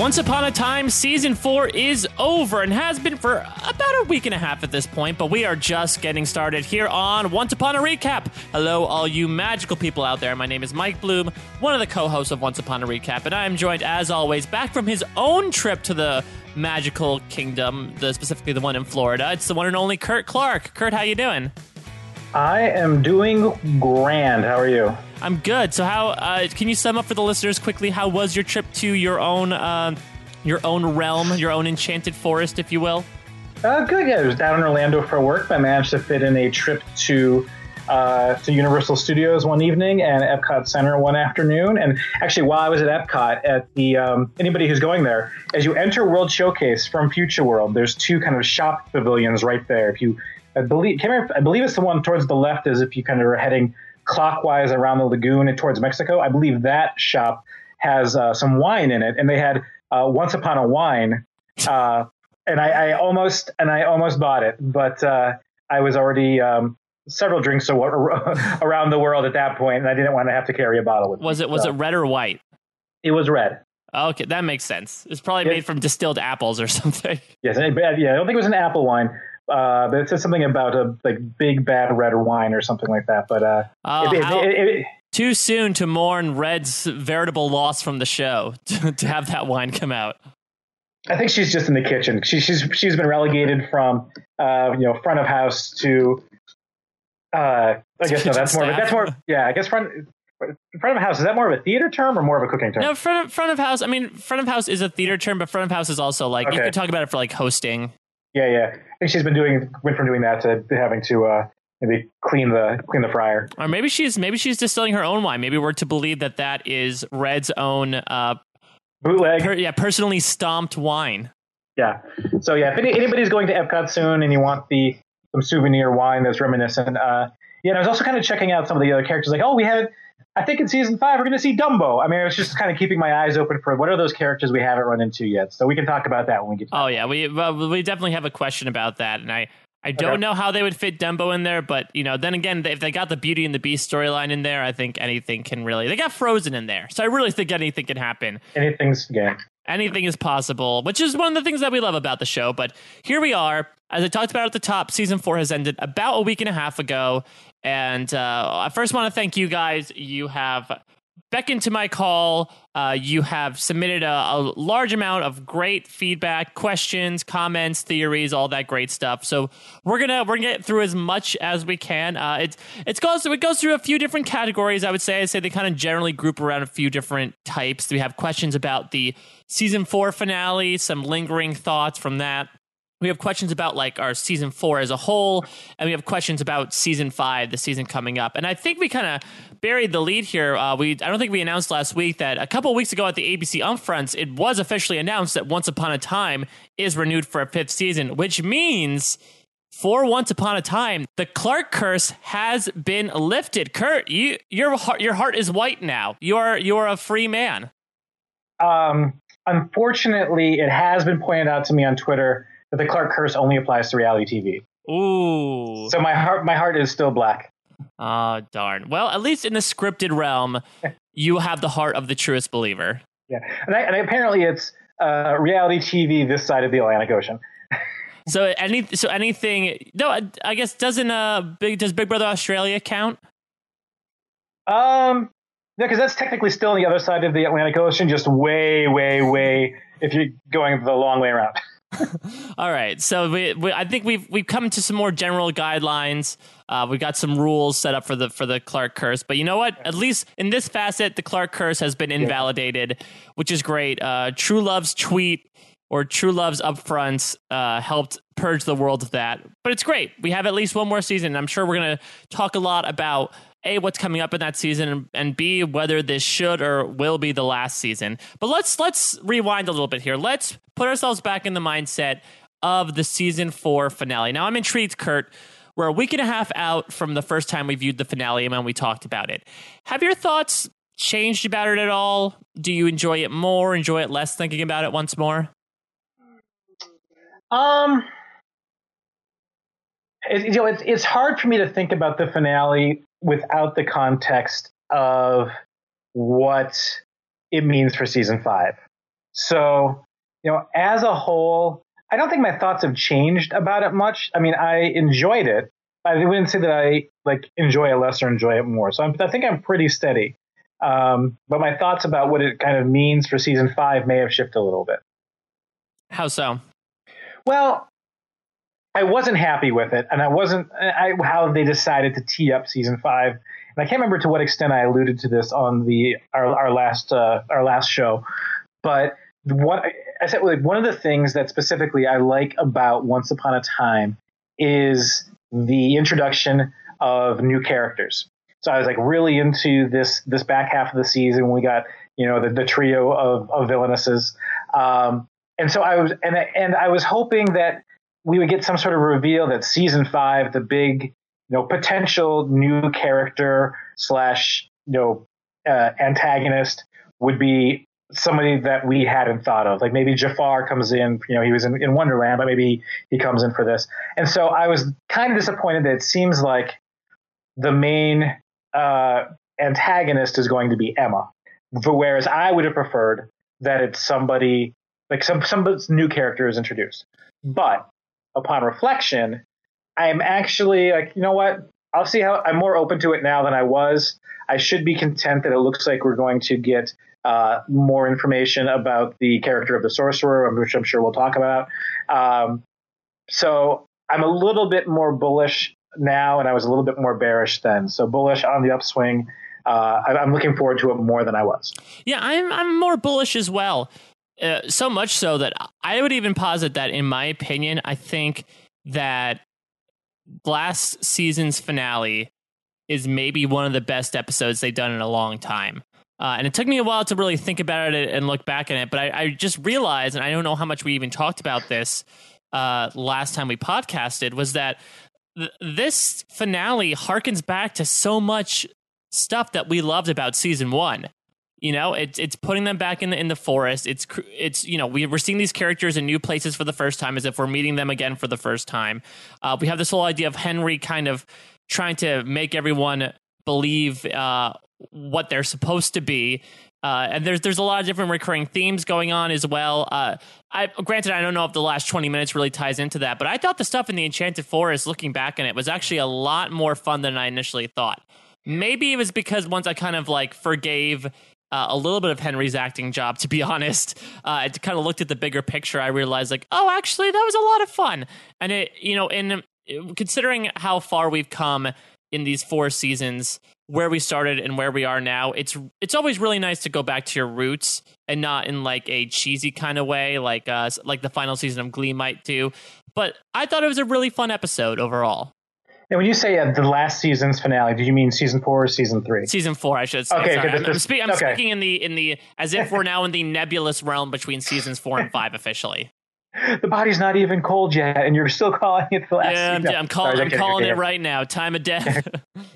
Once Upon a Time Season 4 is over and has been for about a week and a half at this point, but we are just getting started here on Once Upon a Recap. Hello, all you magical people out there. My name is Mike Bloom, one of the co hosts of Once Upon a Recap, and I am joined, as always, back from his own trip to the magical kingdom, the, specifically the one in Florida. It's the one and only Kurt Clark. Kurt, how you doing? I am doing grand. How are you? I'm good. So, how uh, can you sum up for the listeners quickly? How was your trip to your own, uh, your own realm, your own enchanted forest, if you will? Uh, good. Yeah, I was down in Orlando for work. I managed to fit in a trip to uh, to Universal Studios one evening and Epcot Center one afternoon. And actually, while I was at Epcot, at the um, anybody who's going there, as you enter World Showcase from Future World, there's two kind of shop pavilions right there. If you I believe remember, I believe it's the one towards the left as if you kind of are heading clockwise around the lagoon and towards Mexico. I believe that shop has uh, some wine in it, and they had uh, Once Upon a Wine, uh, and I, I, almost and I almost bought it, but uh, I was already um, several drinks around the world at that point, and I didn't want to have to carry a bottle with was me. it was so. it red or white? It was red. Okay, that makes sense. It's probably made from distilled apples or something. Yes, yeah, I don't think it was an apple wine, uh, but it says something about a like big bad red wine or something like that. But uh, oh, it, how, it, too soon to mourn Red's veritable loss from the show to, to, have that wine come out. I think she's just in the kitchen. She, she's she's been relegated from uh, you know front of house to. Uh, I guess no, that's more. That's more. Yeah, I guess front front of house is that more of a theater term or more of a cooking term? No, front of, front of house. I mean, front of house is a theater term, but front of house is also like okay. you could talk about it for like hosting. Yeah, yeah. I think she's been doing went from doing that to having to uh, maybe clean the clean the fryer. Or maybe she's maybe she's distilling her own wine. Maybe we're to believe that that is Red's own uh, bootleg. Per, yeah, personally stomped wine. Yeah. So yeah, if any, anybody's going to Epcot soon and you want the some souvenir wine that's reminiscent, uh, yeah. And I was also kind of checking out some of the other characters. Like, oh, we had I think in season five we're going to see Dumbo. I mean, I was just kind of keeping my eyes open for what are those characters we haven't run into yet. So we can talk about that when we get. To Oh yeah, we well, we definitely have a question about that, and I I don't okay. know how they would fit Dumbo in there, but you know, then again, if they got the Beauty and the Beast storyline in there, I think anything can really. They got Frozen in there, so I really think anything can happen. Anything's yeah. Anything is possible, which is one of the things that we love about the show. But here we are. As I talked about at the top, season four has ended about a week and a half ago. And uh, I first want to thank you guys. You have beckoned to my call. Uh, you have submitted a, a, large amount of great feedback, questions, comments, theories, all that great stuff. So we're gonna we're gonna get through as much as we can. Uh, it's it's goes it goes through a few different categories. I would say I say they kind of generally group around a few different types. We have questions about the season four finale, some lingering thoughts from that we have questions about like our season four as a whole, and we have questions about season five, the season coming up. And I think we kind of buried the lead here. Uh, we I don't think we announced last week that a couple weeks ago at the ABC Upfronts, it was officially announced that Once Upon a Time is renewed for a fifth season, which means for Once Upon a Time, the Clark curse has been lifted. Kurt, you your heart your heart is white now. You're you're a free man. Um, unfortunately, it has been pointed out to me on Twitter that the Clark curse only applies to reality TV. Ooh. So my heart, my heart is still black. Oh darn. Well, at least in the scripted realm, you have the heart of the truest believer. Yeah, and, I, and apparently it's uh, reality TV this side of the Atlantic Ocean. so any so anything? No, I guess doesn't uh big does Big Brother Australia count? Um, yeah, because that's technically still on the other side of the Atlantic Ocean, just way, way, way. If you're going the long way around. All right, so we, we, I think we've we've come to some more general guidelines. Uh, we got some rules set up for the for the Clark curse, but you know what? At least in this facet, the Clark curse has been invalidated, yeah. which is great. Uh, True Love's tweet or True Love's upfronts uh, helped purge the world of that. But it's great. We have at least one more season. I'm sure we're going to talk a lot about a what's coming up in that season and b whether this should or will be the last season. But let's let's rewind a little bit here. Let's put ourselves back in the mindset of the season four finale. Now i'm intrigued kurt. We're a week and a half out from the first time we viewed the finale and when we talked about it. Have your thoughts changed about it at all? Do you enjoy it more enjoy it less thinking about it once more? Um it, you know, it's it's hard for me to think about the finale without the context of what it means for season five. So, you know, as a whole, I don't think my thoughts have changed about it much. I mean, I enjoyed it. I wouldn't say that I like enjoy it less or enjoy it more. So I'm, I think I'm pretty steady. Um, but my thoughts about what it kind of means for season five may have shifted a little bit. How so? Well, I wasn't happy with it, and I wasn't I, how they decided to tee up season five. And I can't remember to what extent I alluded to this on the our, our last uh, our last show, but what I said like one of the things that specifically I like about Once Upon a Time is the introduction of new characters. So I was like really into this this back half of the season we got you know the, the trio of, of villainesses, um, and so I was and and I was hoping that we would get some sort of reveal that season five, the big you know potential new character slash you know uh, antagonist would be somebody that we hadn't thought of. Like maybe Jafar comes in, you know, he was in, in Wonderland, but maybe he comes in for this. And so I was kind of disappointed that it seems like the main uh, antagonist is going to be Emma. Whereas I would have preferred that it's somebody like some some new character is introduced. But upon reflection, I'm actually like, you know what? I'll see how I'm more open to it now than I was. I should be content that it looks like we're going to get uh, more information about the character of the sorcerer, which I'm sure we'll talk about. Um, so I'm a little bit more bullish now, and I was a little bit more bearish then. So bullish on the upswing. Uh, I'm looking forward to it more than I was. Yeah, I'm I'm more bullish as well. Uh, so much so that I would even posit that, in my opinion, I think that last season's finale is maybe one of the best episodes they've done in a long time. Uh, and it took me a while to really think about it and look back at it, but I, I just realized, and I don't know how much we even talked about this uh, last time we podcasted, was that th- this finale harkens back to so much stuff that we loved about season one. You know, it's it's putting them back in the in the forest. It's it's you know we, we're seeing these characters in new places for the first time, as if we're meeting them again for the first time. Uh, we have this whole idea of Henry kind of trying to make everyone believe uh, what they're supposed to be. Uh, and there's there's a lot of different recurring themes going on as well. Uh, I granted I don't know if the last 20 minutes really ties into that, but I thought the stuff in the Enchanted Forest, looking back on it, was actually a lot more fun than I initially thought. Maybe it was because once I kind of like forgave uh, a little bit of Henry's acting job, to be honest. Uh, I kind of looked at the bigger picture. I realized, like, oh, actually, that was a lot of fun. And it, you know, in considering how far we've come in these four seasons, where we started and where we are now, it's it's always really nice to go back to your roots and not in like a cheesy kind of way, like uh, like the final season of Glee might do. But I thought it was a really fun episode overall. And when you say uh, the last season's finale, do you mean season four or season three? Season four, I should say. Okay, Sorry. I'm, I'm, spe- I'm okay. speaking in the in the as if we're now in the nebulous realm between seasons four and five officially. The body's not even cold yet, and you're still calling it the last. Yeah, I'm. I'm, call- Sorry, I'm calling it right now. Time of death.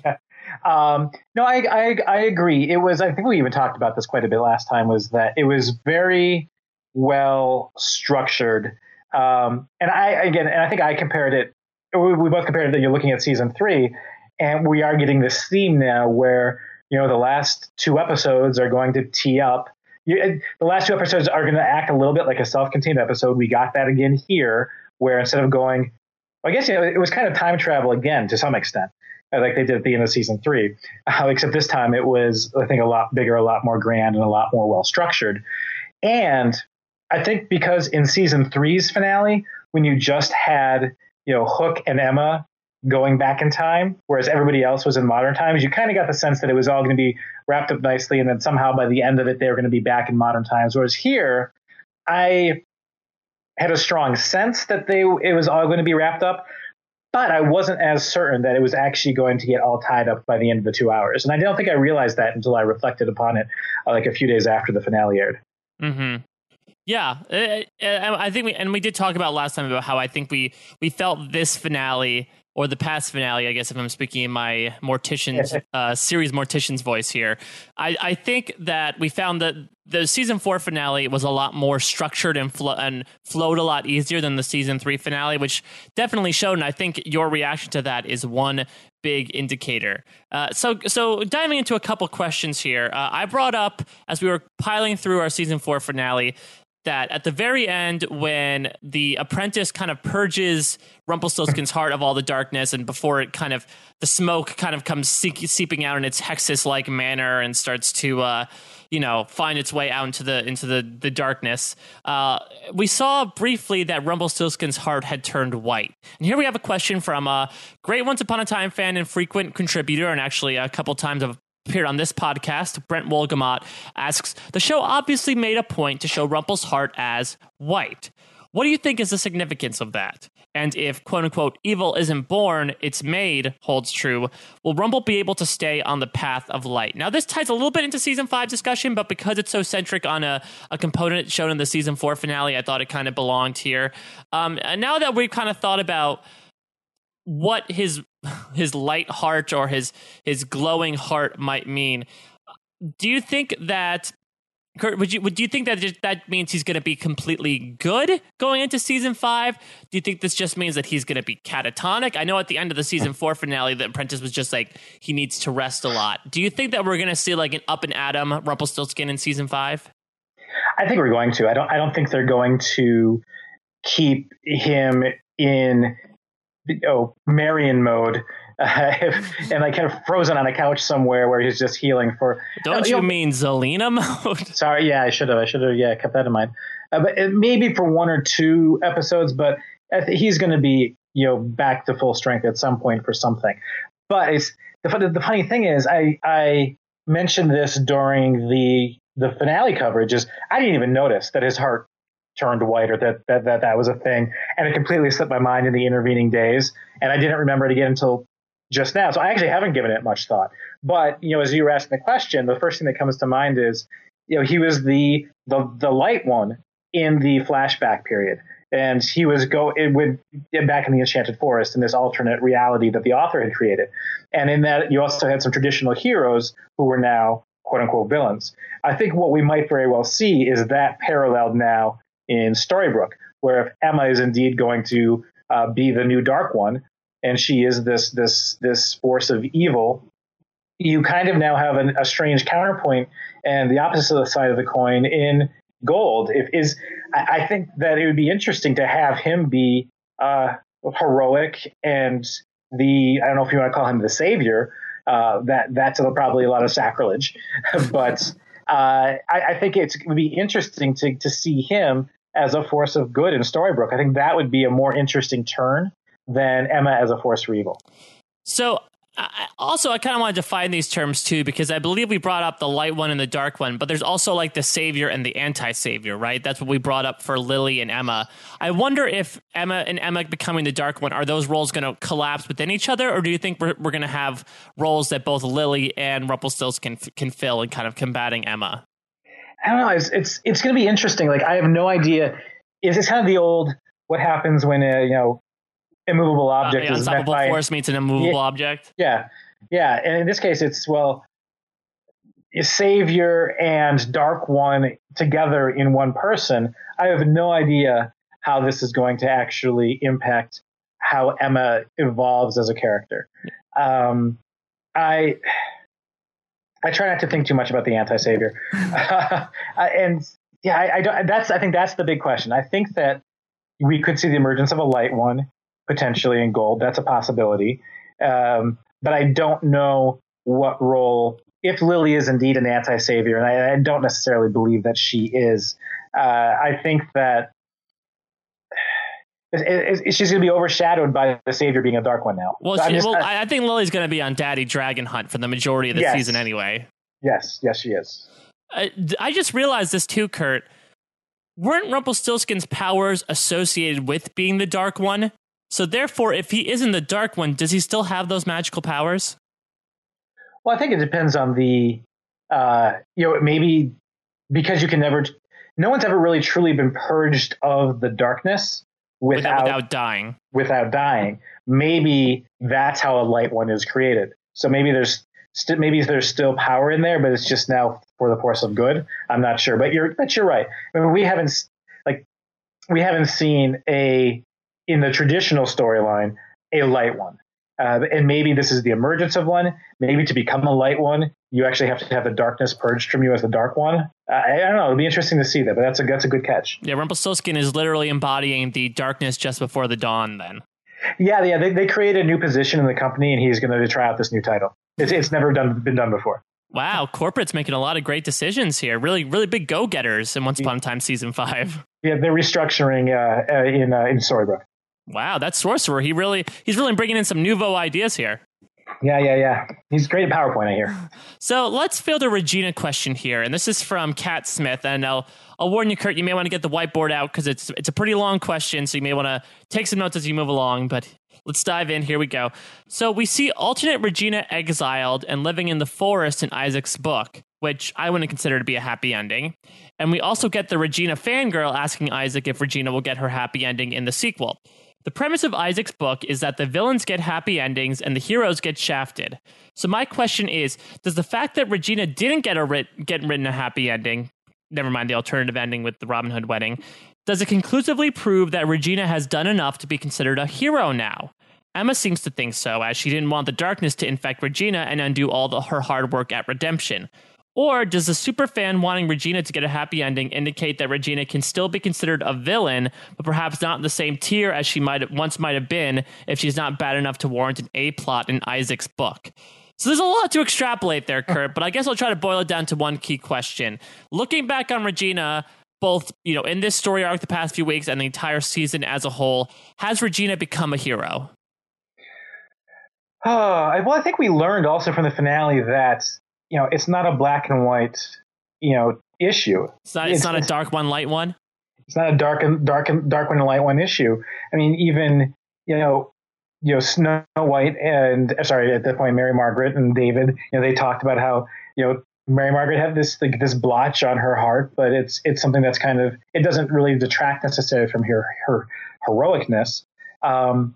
Um, no, I, I I agree. It was. I think we even talked about this quite a bit last time. Was that it was very well structured. Um, and I again, and I think I compared it. We, both compared that you're looking at season three, and we are getting this theme now where you know the last two episodes are going to tee up. You, the last two episodes are going to act a little bit like a self-contained episode. We got that again here, where instead of going, well, I guess you know, it was kind of time travel again to some extent like they did at the end of season three. Uh, except this time it was, I think, a lot bigger, a lot more grand, and a lot more well structured. And I think because in season three's finale, when you just had, you know, Hook and Emma going back in time, whereas everybody else was in modern times, you kind of got the sense that it was all going to be wrapped up nicely, and then somehow by the end of it, they were going to be back in modern times. Whereas here, I had a strong sense that they it was all going to be wrapped up, but I wasn't as certain that it was actually going to get all tied up by the end of the two hours. And I don't think I realized that until I reflected upon it like a few days after the finale aired. Mm-hmm. Yeah, uh, uh, I think we and we did talk about last time about how I think we we felt this finale or the past finale, I guess, if I'm speaking in my mortician's uh, series mortician's voice here, I, I think that we found that the season four finale was a lot more structured and, flo- and flowed a lot easier than the season three finale, which definitely showed. And I think your reaction to that is one big indicator. Uh, so, so diving into a couple questions here, uh, I brought up as we were piling through our season four finale that at the very end, when the apprentice kind of purges Rumpelstiltskin's heart of all the darkness, and before it kind of the smoke kind of comes seeping out in its Hexus like manner and starts to, uh, you know, find its way out into the into the the darkness. Uh, we saw briefly that Rumpelstiltskin's heart had turned white, and here we have a question from a great Once Upon a Time fan and frequent contributor, and actually a couple times of appeared on this podcast, Brent Wolgamott asks The show obviously made a point to show Rumple's heart as white. What do you think is the significance of that? And if quote unquote evil isn't born, it's made holds true, will Rumple be able to stay on the path of light? Now, this ties a little bit into season five discussion, but because it's so centric on a, a component shown in the season four finale, I thought it kind of belonged here. Um, and now that we've kind of thought about what his his light heart or his his glowing heart might mean. Do you think that Kurt, would you would you think that that means he's going to be completely good going into season five? Do you think this just means that he's going to be catatonic? I know at the end of the season four finale, the apprentice was just like he needs to rest a lot. Do you think that we're going to see like an up and Adam Rumpelstiltskin in season five? I think we're going to. I don't. I don't think they're going to keep him in oh Marion mode uh, and like kind of frozen on a couch somewhere where he's just healing for. Don't you, you know, mean Zelena mode? Sorry, yeah, I should have. I should have. Yeah, kept that in mind. Uh, but it, maybe for one or two episodes, but he's going to be you know back to full strength at some point for something. But it's the, the funny thing is, I I mentioned this during the the finale coverage. Is I didn't even notice that his heart turned white or that, that that that was a thing. And it completely slipped my mind in the intervening days. And i didn't remember it again until just now. So i actually haven't given it much thought. But you know as you were asking the question the first thing that comes to mind is you know he was the the, the light one in the flashback period. And he was go it would back in the enchanted forest in this alternate reality that the author had created. And in that you also had some traditional heroes who were now quote unquote villains. I think what we might very well see is that paralleled now in Storybrooke, where if Emma is indeed going to uh, be the new Dark One, and she is this this this force of evil, you kind of now have an, a strange counterpoint and the opposite side of the coin in Gold. If is I, I think that it would be interesting to have him be uh, heroic and the I don't know if you want to call him the savior. Uh, that that's probably a lot of sacrilege, but uh, I, I, think it would be interesting to to see him as a force of good in Storybrooke. I think that would be a more interesting turn than Emma as a force for evil. So I, also, I kind of want to define these terms too, because I believe we brought up the light one and the dark one, but there's also like the savior and the anti savior, right? That's what we brought up for Lily and Emma. I wonder if Emma and Emma becoming the dark one, are those roles going to collapse within each other, or do you think we're, we're going to have roles that both Lily and Rumpelstiltskin can, can fill in kind of combating Emma? I don't know. It's it's it's going to be interesting. Like I have no idea. Is this kind of the old what happens when a you know immovable uh, object uh, is unstoppable by, force meets an immovable yeah, object? Yeah, yeah. And in this case, it's well, savior and dark one together in one person. I have no idea how this is going to actually impact how Emma evolves as a character. Um, I I try not to think too much about the anti-savior, uh, and yeah, I, I, don't. That's I think that's the big question. I think that we could see the emergence of a light one potentially in gold. That's a possibility, um, but I don't know what role if Lily is indeed an anti-savior, and I, I don't necessarily believe that she is. Uh, I think that she's going to be overshadowed by the savior being a dark one now. Well, so she, just, well I think Lily's going to be on Daddy Dragon Hunt for the majority of the yes. season anyway. Yes, yes, she is. I, I just realized this too, Kurt. Weren't Rumpelstiltskin's powers associated with being the Dark One? So therefore, if he isn't the Dark One, does he still have those magical powers? Well, I think it depends on the, uh, you know, maybe because you can never, no one's ever really truly been purged of the darkness without, without dying. Without dying. Maybe that's how a light one is created. So maybe there's st- maybe there's still power in there, but it's just now for the force of good. I'm not sure, but you're but you're right. I mean, we haven't like we haven't seen a in the traditional storyline a light one. Uh, and maybe this is the emergence of one. Maybe to become a light one, you actually have to have the darkness purged from you as the dark one. Uh, I, I, don't know. It'll be interesting to see that, but that's a that's a good catch. Yeah, Rumpelstiltskin is literally embodying the darkness just before the dawn. Then. Yeah, yeah. They they create a new position in the company, and he's going to try out this new title. It's it's never done been done before. Wow, corporate's making a lot of great decisions here. Really, really big go getters in Once Upon a Time season five. Yeah, they're restructuring uh, uh, in uh, in Storybrooke. Wow, that sorcerer. He really he's really bringing in some nouveau ideas here. Yeah, yeah, yeah. He's great at PowerPoint, I hear. So let's field a Regina question here, and this is from Cat Smith. And I'll I'll warn you, Kurt, you may want to get the whiteboard out because it's it's a pretty long question, so you may want to take some notes as you move along. But let's dive in. Here we go. So we see alternate Regina exiled and living in the forest in Isaac's book, which I wouldn't consider to be a happy ending. And we also get the Regina fangirl asking Isaac if Regina will get her happy ending in the sequel. The premise of Isaac's book is that the villains get happy endings and the heroes get shafted. So my question is, does the fact that Regina didn't get a writ- get written a happy ending, never mind the alternative ending with the Robin Hood wedding, does it conclusively prove that Regina has done enough to be considered a hero now? Emma seems to think so, as she didn't want the darkness to infect Regina and undo all the, her hard work at redemption. Or does the superfan wanting Regina to get a happy ending indicate that Regina can still be considered a villain, but perhaps not in the same tier as she might once might have been if she's not bad enough to warrant an A plot in Isaac's book? So there's a lot to extrapolate there, Kurt, but I guess I'll try to boil it down to one key question. Looking back on Regina, both, you know, in this story arc the past few weeks and the entire season as a whole, has Regina become a hero? Oh, well, I think we learned also from the finale that you know, it's not a black and white, you know, issue. It's not, it's, it's not a dark one, light one. It's not a dark and dark and dark one and light one issue. I mean, even you know, you know, Snow White and uh, sorry, at that point, Mary Margaret and David, you know, they talked about how you know Mary Margaret had this like, this blotch on her heart, but it's it's something that's kind of it doesn't really detract necessarily from her her heroicness. Um,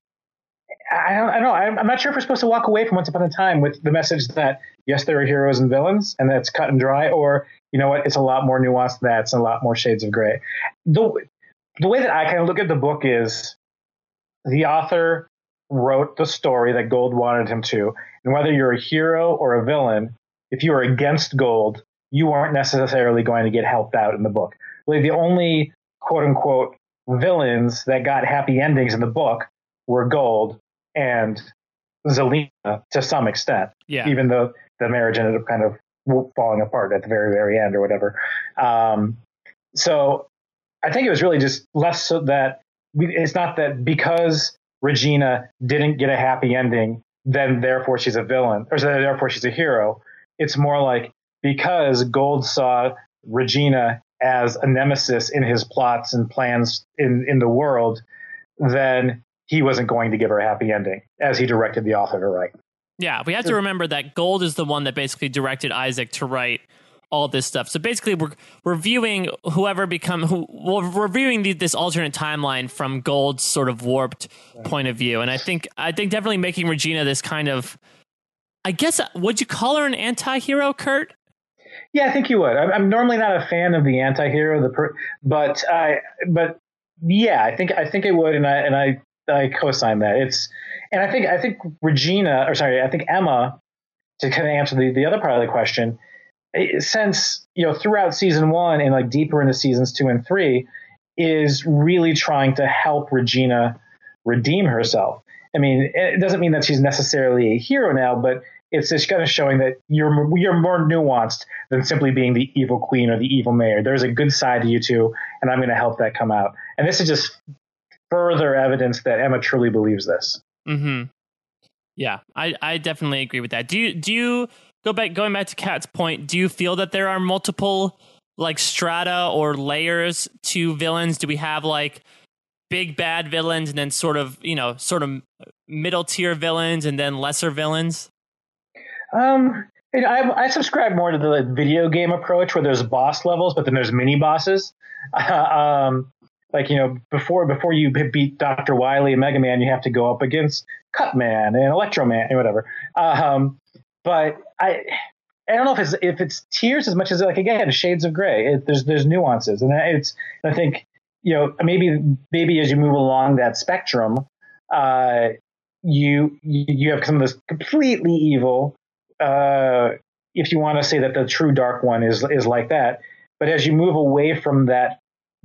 I don't, I don't know. I'm not sure if we're supposed to walk away from Once Upon a Time with the message that yes, there are heroes and villains, and that's cut and dry, or you know what, it's a lot more nuanced than that. It's a lot more shades of gray. The the way that I kind of look at the book is the author wrote the story that Gold wanted him to, and whether you're a hero or a villain, if you are against Gold, you aren't necessarily going to get helped out in the book. Really, the only quote unquote villains that got happy endings in the book were Gold and Zelena to some extent. Yeah. Even though the marriage ended up kind of falling apart at the very, very end or whatever. Um, so I think it was really just less so that we, it's not that because Regina didn't get a happy ending, then therefore she's a villain, or so therefore she's a hero. It's more like because Gold saw Regina as a nemesis in his plots and plans in, in the world, then he wasn't going to give her a happy ending as he directed the author to write. Yeah, we have to remember that Gold is the one that basically directed Isaac to write all this stuff. So basically, we're reviewing whoever become who we're reviewing the, this alternate timeline from Gold's sort of warped point of view. And I think I think definitely making Regina this kind of, I guess, uh, would you call her an anti-hero, Kurt? Yeah, I think you would. I'm, I'm normally not a fan of the anti-hero, the per, but I but yeah, I think I think it would, and I and I I co-sign that. It's and I think I think Regina, or sorry, I think Emma, to kind of answer the, the other part of the question, eh, since you know throughout season one and like deeper into seasons two and three, is really trying to help Regina redeem herself. I mean, eh, it doesn't mean that she's necessarily a hero now, but it's just kind of showing that you're you're more nuanced than simply being the evil queen or the evil mayor. There's a good side to you too, and I'm going to help that come out. And this is just further evidence that Emma truly believes this. Hmm. Yeah, I I definitely agree with that. Do you do you go back going back to Cat's point? Do you feel that there are multiple like strata or layers to villains? Do we have like big bad villains and then sort of you know sort of middle tier villains and then lesser villains? Um, you know, I, I subscribe more to the video game approach where there's boss levels, but then there's mini bosses. um, like you know before before you beat Doctor Wily and Mega Man, you have to go up against Cutman and Electro Man and whatever. Um, but I I don't know if it's if it's tears as much as like again shades of gray. It, there's there's nuances, and it's I think you know maybe maybe as you move along that spectrum, uh, you you have some of this completely evil. Uh, if you want to say that the true dark one is is like that, but as you move away from that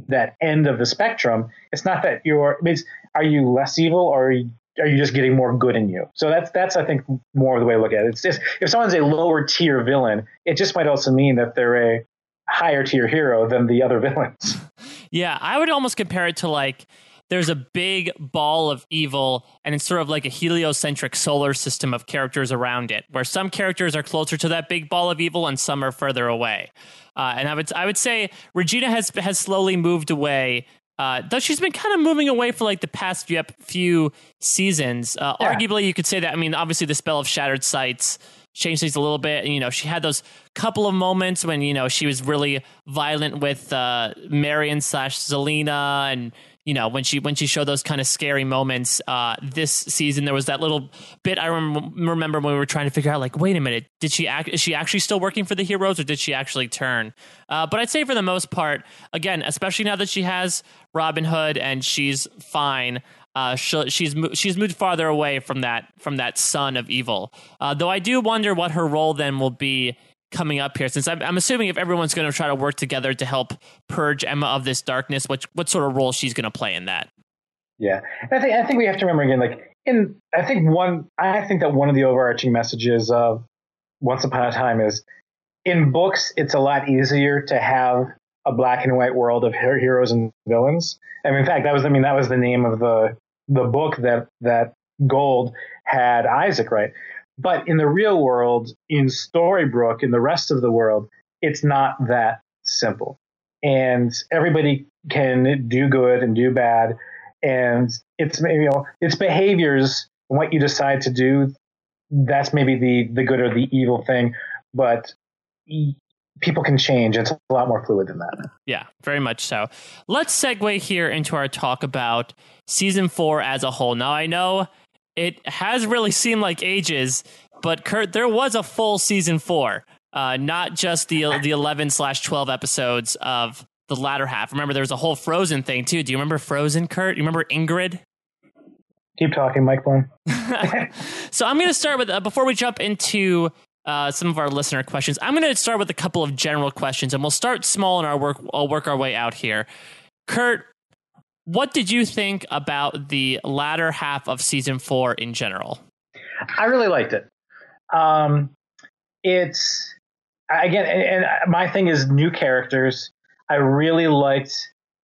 that end of the spectrum, it's not that you're. It's, are you less evil, or are you, are you just getting more good in you? So that's that's I think more of the way to look at it. It's just if someone's a lower tier villain, it just might also mean that they're a higher tier hero than the other villains. Yeah, I would almost compare it to like there's a big ball of evil and it's sort of like a heliocentric solar system of characters around it where some characters are closer to that big ball of evil and some are further away uh, and I would I would say Regina has has slowly moved away uh, though she's been kind of moving away for like the past few, few seasons. Uh, yeah. Arguably, you could say that. I mean, obviously, the spell of shattered sights changed things a little bit. You know, she had those couple of moments when you know she was really violent with uh, Marion slash Zelena and you know when she when she showed those kind of scary moments uh, this season there was that little bit i rem- remember when we were trying to figure out like wait a minute did she act is she actually still working for the heroes or did she actually turn uh, but i'd say for the most part again especially now that she has robin hood and she's fine uh, she's she's moved farther away from that from that sun of evil. Uh, though I do wonder what her role then will be coming up here? Since I'm, I'm assuming if everyone's going to try to work together to help purge Emma of this darkness, what what sort of role she's going to play in that? Yeah, I think I think we have to remember again, like in I think one I think that one of the overarching messages of Once Upon a Time is in books it's a lot easier to have a black and white world of heroes and villains. I mean, in fact, that was I mean that was the name of the the book that that Gold had Isaac write. But in the real world, in Storybrooke, in the rest of the world, it's not that simple. And everybody can do good and do bad. And it's you know, it's behaviors what you decide to do. That's maybe the the good or the evil thing, but people can change. It's a lot more fluid than that. Yeah, very much so. Let's segue here into our talk about season four as a whole. Now, I know it has really seemed like ages, but Kurt, there was a full season four, uh, not just the the eleven slash twelve episodes of the latter half. Remember, there was a whole Frozen thing too. Do you remember Frozen, Kurt? You remember Ingrid? Keep talking, Mike Bloom. so I'm going to start with uh, before we jump into uh, some of our listener questions. I'm going to start with a couple of general questions, and we'll start small and our work. I'll work our way out here. Kurt, what did you think about the latter half of season four in general? I really liked it. Um, it's again, and, my thing is new characters. I really liked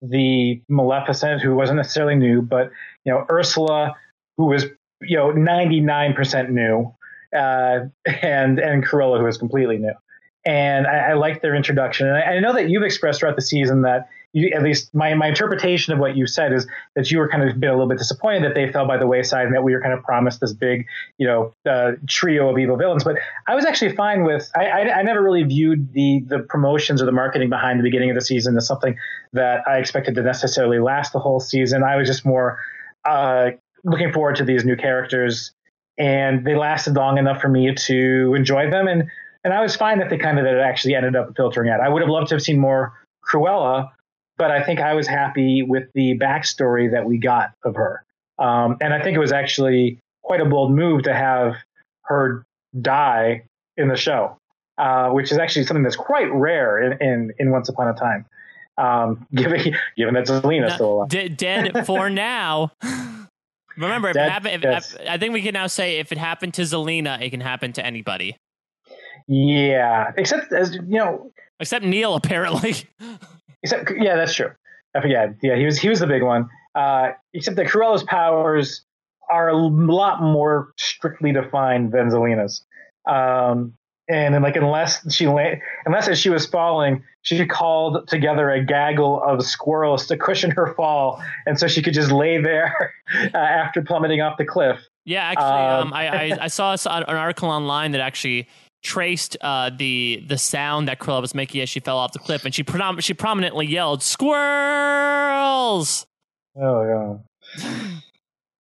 the Maleficent, who wasn't necessarily new, but you know Ursula, who was you know ninety nine percent new, uh, and and Cruella, who was completely new. And I, I liked their introduction. And I, I know that you've expressed throughout the season that you, at least my, my interpretation of what you said is that you were kind of been a little bit disappointed that they fell by the wayside and that we were kind of promised this big, you know, uh, trio of evil villains. But I was actually fine with. I, I, I, never really viewed the the promotions or the marketing behind the beginning of the season as something that I expected to necessarily last the whole season. I was just more uh, looking forward to these new characters, and they lasted long enough for me to enjoy them and. And I was fine that they kind of that it actually ended up filtering out. I would have loved to have seen more Cruella, but I think I was happy with the backstory that we got of her. Um, and I think it was actually quite a bold move to have her die in the show, uh, which is actually something that's quite rare in, in, in Once Upon a Time. Um, given given that Zelena still alive, D- dead for now. Remember, if dead, if, yes. I think we can now say if it happened to Zelena, it can happen to anybody. Yeah, except as you know, except Neal apparently. Except, yeah, that's true. I forget. Yeah, he was he was the big one. Uh, except that Cruella's powers are a lot more strictly defined than Zelena's. Um, and then, like, unless she la- unless as she was falling, she called together a gaggle of squirrels to cushion her fall, and so she could just lay there uh, after plummeting off the cliff. Yeah, actually, um, um, I, I, I saw an article online that actually traced uh, the the sound that Cruella was making as she fell off the cliff, and she prom- she prominently yelled "squirrels." Oh yeah.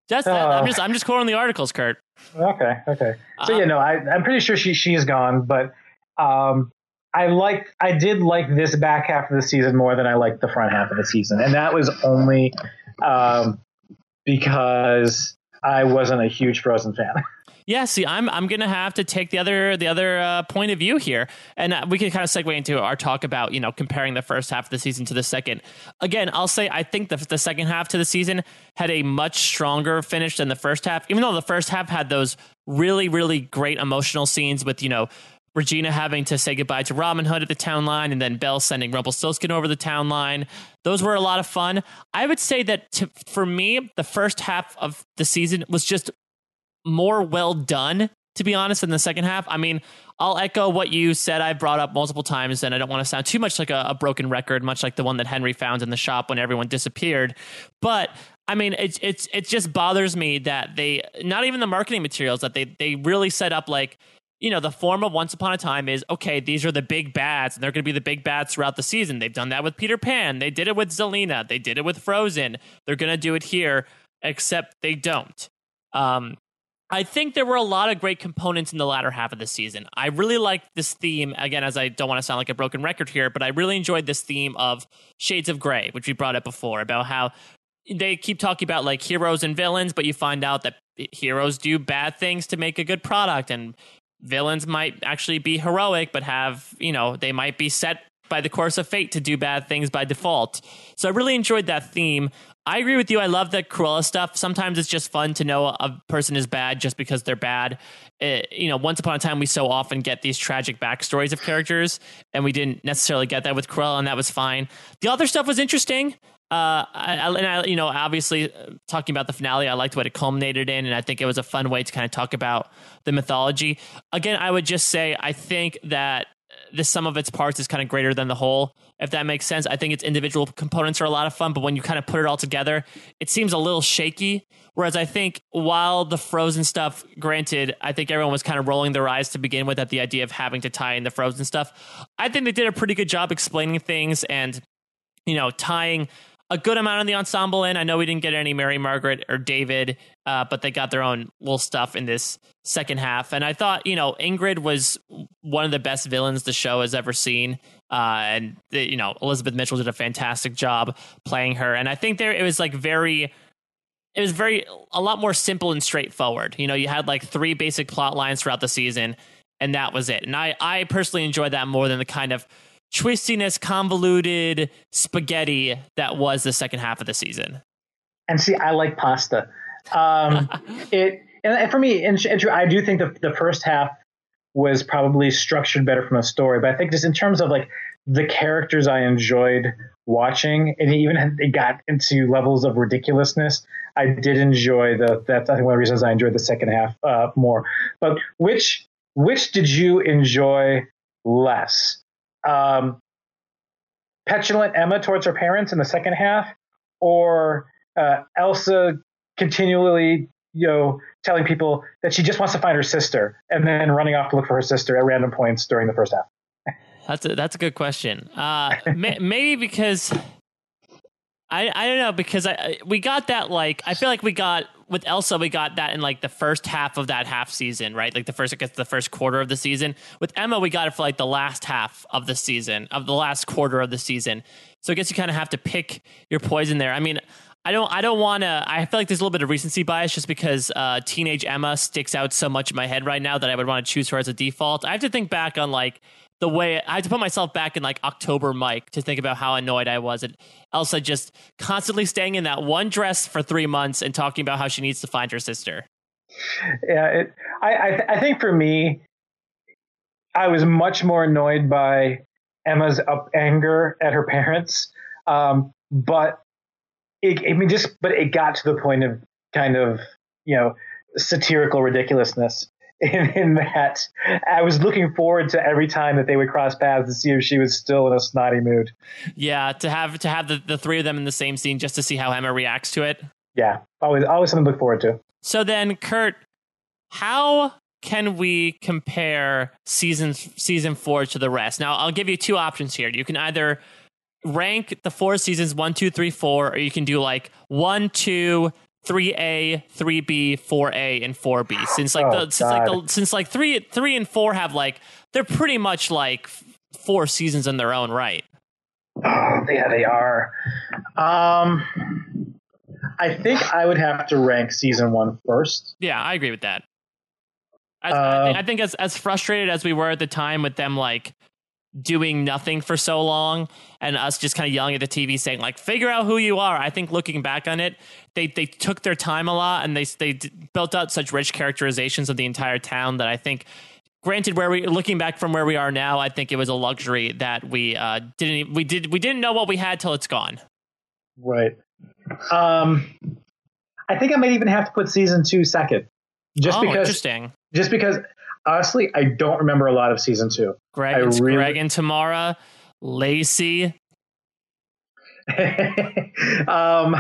That's uh, I'm just I'm just quoting the articles, Kurt. Okay, okay. So uh, yeah, no, I I'm pretty sure she she's gone, but um, I like I did like this back half of the season more than I liked the front half of the season, and that was only um, because I wasn't a huge Frozen fan. Yeah, see, I'm I'm gonna have to take the other the other uh, point of view here, and uh, we can kind of segue into our talk about you know comparing the first half of the season to the second. Again, I'll say I think the the second half to the season had a much stronger finish than the first half, even though the first half had those really really great emotional scenes with you know Regina having to say goodbye to Robin Hood at the town line, and then Belle sending Rumpelstiltskin over the town line. Those were a lot of fun. I would say that to, for me, the first half of the season was just more well done, to be honest, in the second half. I mean, I'll echo what you said. I've brought up multiple times, and I don't want to sound too much like a, a, broken record, much like the one that Henry found in the shop when everyone disappeared. But I mean, it's it's it just bothers me that they not even the marketing materials that they they really set up like. You know, the form of Once Upon a Time is okay, these are the big bats, and they're going to be the big bats throughout the season. They've done that with Peter Pan. They did it with Zelena. They did it with Frozen. They're going to do it here, except they don't. Um, I think there were a lot of great components in the latter half of the season. I really liked this theme, again, as I don't want to sound like a broken record here, but I really enjoyed this theme of Shades of Grey, which we brought up before, about how they keep talking about like heroes and villains, but you find out that heroes do bad things to make a good product, and villains might actually be heroic, but have, you know, they might be set by the course of fate to do bad things by default. So I really enjoyed that theme. I agree with you. I love the Cruella stuff. Sometimes it's just fun to know a person is bad just because they're bad. It, you know, once upon a time, we so often get these tragic backstories of characters, and we didn't necessarily get that with Cruella, and that was fine. The other stuff was interesting. Uh, I, and I, you know, obviously uh, talking about the finale, I liked what it culminated in, and I think it was a fun way to kind of talk about the mythology. Again, I would just say I think that the sum of its parts is kind of greater than the whole, if that makes sense. I think its individual components are a lot of fun, but when you kind of put it all together, it seems a little shaky. Whereas I think while the Frozen stuff, granted, I think everyone was kind of rolling their eyes to begin with at the idea of having to tie in the Frozen stuff. I think they did a pretty good job explaining things and, you know, tying a good amount of the ensemble in. I know we didn't get any Mary Margaret or David, uh, but they got their own little stuff in this second half. And I thought, you know, Ingrid was one of the best villains the show has ever seen. Uh, and you know, Elizabeth Mitchell did a fantastic job playing her. And I think there it was like very. It was very a lot more simple and straightforward. You know, you had like three basic plot lines throughout the season, and that was it. And I, I personally enjoyed that more than the kind of twistiness, convoluted spaghetti that was the second half of the season. And see, I like pasta. Um, it and for me, and, and I do think the the first half was probably structured better from a story, but I think just in terms of like the characters I enjoyed watching, and even it got into levels of ridiculousness. I did enjoy the. That's I think one of the reasons I enjoyed the second half uh, more. But which which did you enjoy less? um, petulant Emma towards her parents in the second half, or uh, Elsa continually, you know, telling people that she just wants to find her sister and then running off to look for her sister at random points during the first half. That's a, that's a good question. Uh, may, maybe because I I don't know because I we got that like I feel like we got with Elsa we got that in like the first half of that half season right like the first I guess the first quarter of the season with Emma we got it for like the last half of the season of the last quarter of the season so I guess you kind of have to pick your poison there I mean I don't I don't want to I feel like there's a little bit of recency bias just because uh, teenage Emma sticks out so much in my head right now that I would want to choose her as a default I have to think back on like the way I had to put myself back in like October Mike to think about how annoyed I was at Elsa just constantly staying in that one dress for three months and talking about how she needs to find her sister. Yeah, it, I, I, I think for me, I was much more annoyed by Emma's up anger at her parents, um, but it, I mean, just but it got to the point of kind of you know satirical ridiculousness in, in that I was looking forward to every time that they would cross paths to see if she was still in a snotty mood. Yeah, to have to have the, the three of them in the same scene just to see how Emma reacts to it. Yeah, always always something to look forward to. So then, Kurt, how can we compare season season four to the rest? Now, I'll give you two options here. You can either rank the four seasons one, two, three, four, or you can do like one, two, 3A, 3B, 4A, and 4B. Since like oh, the since like the since like three three and four have like they're pretty much like four seasons in their own right. Oh, yeah, they are. Um, I think I would have to rank season one first. Yeah, I agree with that. As, I, think, I think as as frustrated as we were at the time with them like doing nothing for so long and us just kind of yelling at the TV saying like figure out who you are. I think looking back on it, they they took their time a lot and they they built out such rich characterizations of the entire town that I think granted where we looking back from where we are now, I think it was a luxury that we uh didn't we did we didn't know what we had till it's gone. Right. Um I think I might even have to put season 2 second. Just oh, because interesting. Just because honestly, I don't remember a lot of season two. Greg, I really... Greg and Tamara, Lacey. um,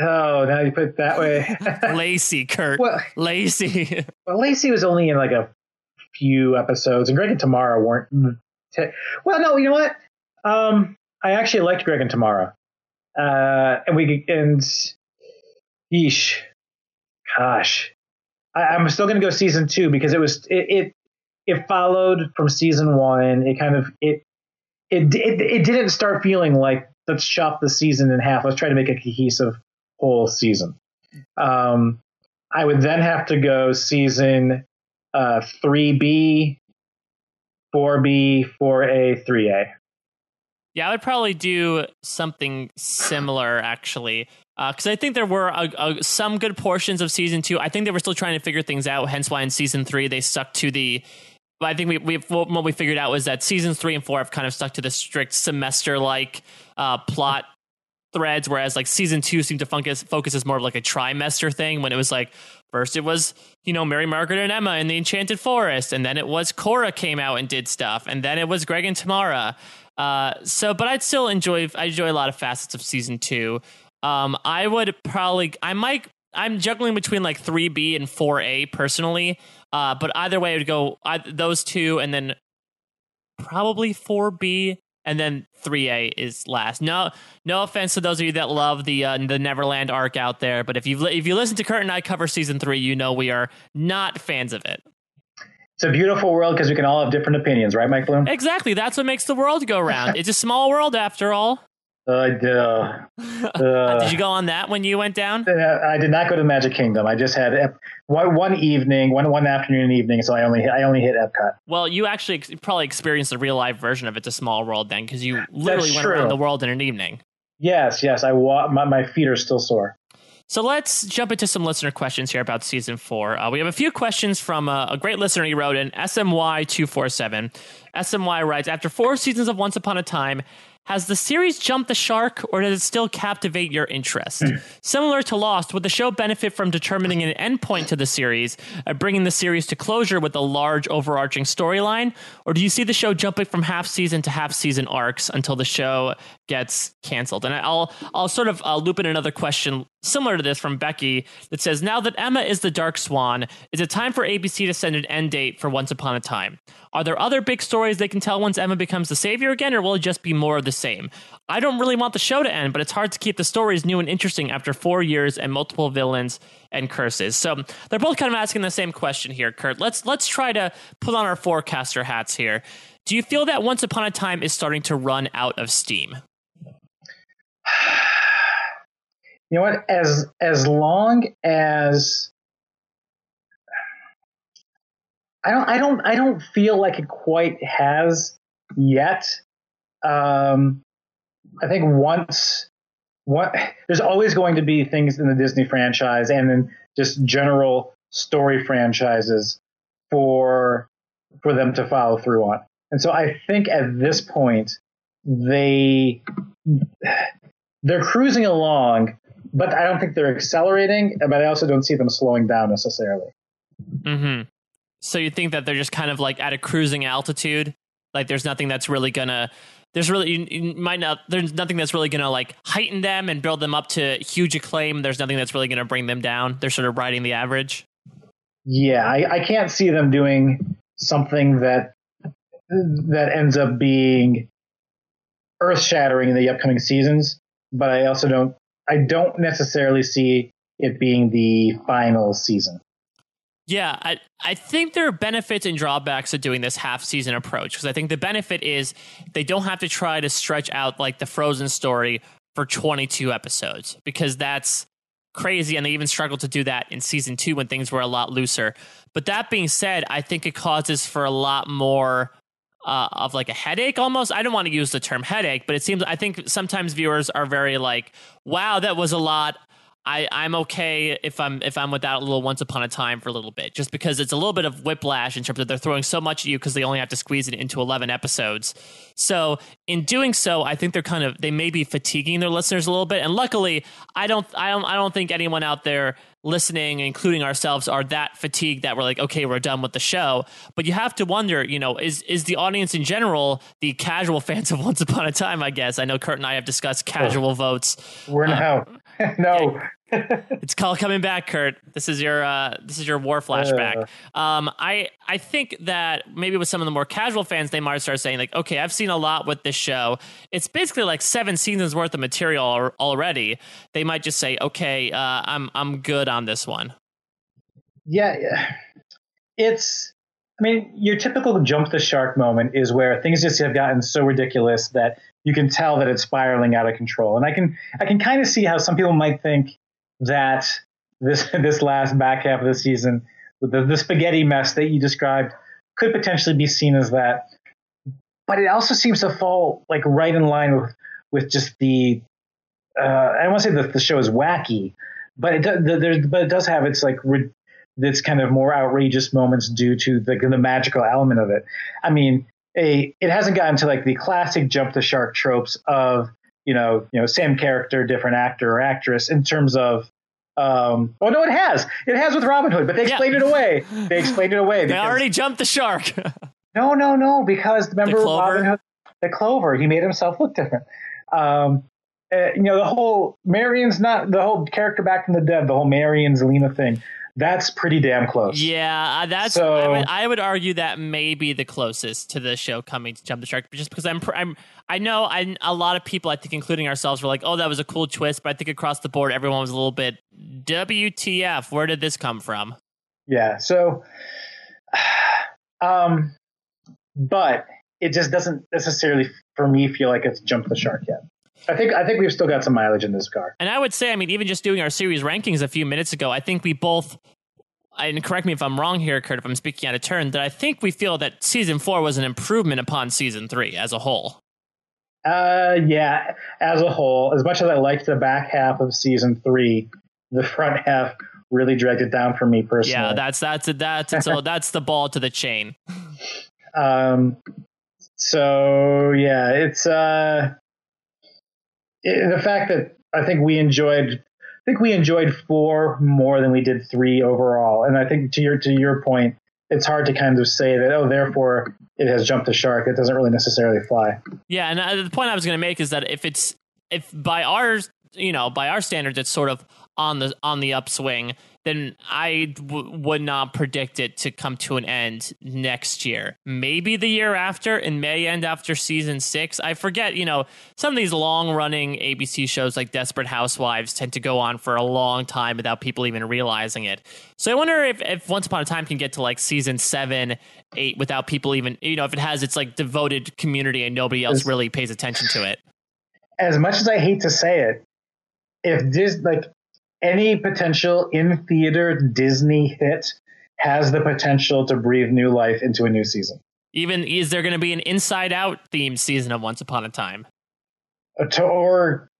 oh, now you put it that way. Lacey, Kurt. Well, Lacey. well, Lacey was only in like a few episodes, and Greg and Tamara weren't. Te- well, no, you know what? Um, I actually liked Greg and Tamara. Uh, and we and yeesh, gosh, I, am still going to go season two because it was it, it, it followed from season one. It kind of it, it it it didn't start feeling like let's chop the season in half. Let's try to make a cohesive whole season. Um, I would then have to go season uh, 3B, 4B, 4A, 3A. Yeah, I would probably do something similar actually because uh, I think there were a, a, some good portions of season two. I think they were still trying to figure things out. Hence why in season three they stuck to the. I think we, we what we figured out was that seasons three and four have kind of stuck to the strict semester like uh, plot threads, whereas like season two seemed to focus focus as more of like a trimester thing. When it was like first it was you know Mary Margaret and Emma in the Enchanted Forest, and then it was Cora came out and did stuff, and then it was Greg and Tamara. Uh, so, but I'd still enjoy I enjoy a lot of facets of season two. Um, I would probably, I might, I'm juggling between like 3B and 4A personally. Uh, but either way, I would go I, those two and then probably 4B and then 3A is last. No, no offense to those of you that love the uh, the Neverland arc out there, but if you if you listen to Kurt and I cover season three, you know we are not fans of it. It's a beautiful world because we can all have different opinions, right, Mike Bloom? Exactly. That's what makes the world go round. it's a small world after all. Uh, uh, did you go on that when you went down? Uh, I did not go to Magic Kingdom. I just had one, one evening, one one afternoon and evening. So I only I only hit Epcot. Well, you actually probably experienced the real life version of It's a Small World then, because you literally That's went true. around the world in an evening. Yes, yes. I wa- my my feet are still sore. So let's jump into some listener questions here about season four. Uh, we have a few questions from a, a great listener he wrote in SMY247. SMY writes After four seasons of Once Upon a Time, has the series jumped the shark or does it still captivate your interest? Hmm. Similar to Lost, would the show benefit from determining an endpoint to the series, uh, bringing the series to closure with a large overarching storyline? Or do you see the show jumping from half season to half season arcs until the show gets canceled? And I'll, I'll sort of uh, loop in another question similar to this from Becky that says Now that Emma is the Dark Swan, is it time for ABC to send an end date for Once Upon a Time? Are there other big stories they can tell once Emma becomes the savior again, or will it just be more of the same? I don't really want the show to end, but it's hard to keep the stories new and interesting after four years and multiple villains and curses. So they're both kind of asking the same question here, Kurt. Let's let's try to put on our forecaster hats here. Do you feel that Once Upon a Time is starting to run out of steam? You know what? As as long as I don't I don't I don't feel like it quite has yet. Um, I think once what there's always going to be things in the Disney franchise and in just general story franchises for for them to follow through on. And so I think at this point they they're cruising along, but I don't think they're accelerating, but I also don't see them slowing down necessarily. Mm-hmm. So you think that they're just kind of like at a cruising altitude? Like there's nothing that's really gonna there's really you, you might not there's nothing that's really gonna like heighten them and build them up to huge acclaim. There's nothing that's really gonna bring them down. They're sort of riding the average. Yeah, I, I can't see them doing something that that ends up being earth shattering in the upcoming seasons. But I also don't I don't necessarily see it being the final season. Yeah, I, I think there are benefits and drawbacks of doing this half season approach because I think the benefit is they don't have to try to stretch out like the Frozen story for 22 episodes because that's crazy, and they even struggled to do that in season two when things were a lot looser. But that being said, I think it causes for a lot more uh, of like a headache almost. I don't want to use the term headache, but it seems I think sometimes viewers are very like, "Wow, that was a lot." I, I'm okay if I'm if I'm without a little Once Upon a Time for a little bit, just because it's a little bit of whiplash in terms of they're throwing so much at you because they only have to squeeze it into 11 episodes. So in doing so, I think they're kind of they may be fatiguing their listeners a little bit. And luckily, I don't I don't I don't think anyone out there listening, including ourselves, are that fatigued that we're like, okay, we're done with the show. But you have to wonder, you know, is is the audience in general the casual fans of Once Upon a Time? I guess I know Kurt and I have discussed casual oh, votes. We're now. Uh, no, it's called coming back, Kurt. This is your uh, this is your war flashback. Uh, um, I I think that maybe with some of the more casual fans, they might start saying like, okay, I've seen a lot with this show. It's basically like seven seasons worth of material already. They might just say, okay, uh, I'm I'm good on this one. Yeah, yeah, it's. I mean, your typical jump the shark moment is where things just have gotten so ridiculous that you can tell that it's spiraling out of control. And I can I can kind of see how some people might think that this this last back half of the season, the, the spaghetti mess that you described, could potentially be seen as that. But it also seems to fall like right in line with with just the. Uh, I don't want to say that the show is wacky, but it does. There, but it does have its like re, its kind of more outrageous moments due to the the magical element of it. I mean, a it hasn't gotten to like the classic jump the shark tropes of you know, you know, same character, different actor or actress in terms of. Um, oh no, it has. It has with Robin Hood, but they explained yeah. it away. They explained it away. They already jumped the shark. no, no, no. Because remember Robin Hood, the Clover, he made himself look different. Um, uh, you know, the whole Marian's not the whole character back from the dead, the whole Marion Zelena thing that's pretty damn close. Yeah, uh, that's. So, I, would, I would argue that may be the closest to the show coming to Jump the Shark, just because I'm, I'm, I know I, a lot of people, I think, including ourselves, were like, "Oh, that was a cool twist," but I think across the board, everyone was a little bit, "WTF? Where did this come from?" Yeah. So, um, but it just doesn't necessarily, for me, feel like it's jumped the shark yet. I think I think we've still got some mileage in this car. And I would say, I mean, even just doing our series rankings a few minutes ago, I think we both and correct me if I'm wrong here, Kurt, if I'm speaking out of turn, that I think we feel that season four was an improvement upon season three as a whole. Uh, yeah, as a whole, as much as I liked the back half of season three, the front half really dragged it down for me personally. Yeah, that's that's that's so that's the ball to the chain. Um, so yeah, it's uh, it, the fact that I think we enjoyed I think we enjoyed four more than we did three overall. And I think to your to your point, it's hard to kind of say that oh, therefore it has jumped the shark. It doesn't really necessarily fly. Yeah, and uh, the point I was going to make is that if it's if by our you know by our standards it's sort of on the on the upswing then I w- would not predict it to come to an end next year. Maybe the year after, and may end after season six. I forget, you know, some of these long running ABC shows like Desperate Housewives tend to go on for a long time without people even realizing it. So I wonder if, if Once Upon a Time can get to like season seven, eight without people even, you know, if it has its like devoted community and nobody else really pays attention to it. As much as I hate to say it, if this like any potential in theater Disney hit has the potential to breathe new life into a new season. Even is there going to be an Inside Out themed season of Once Upon a Time? Uh, to, or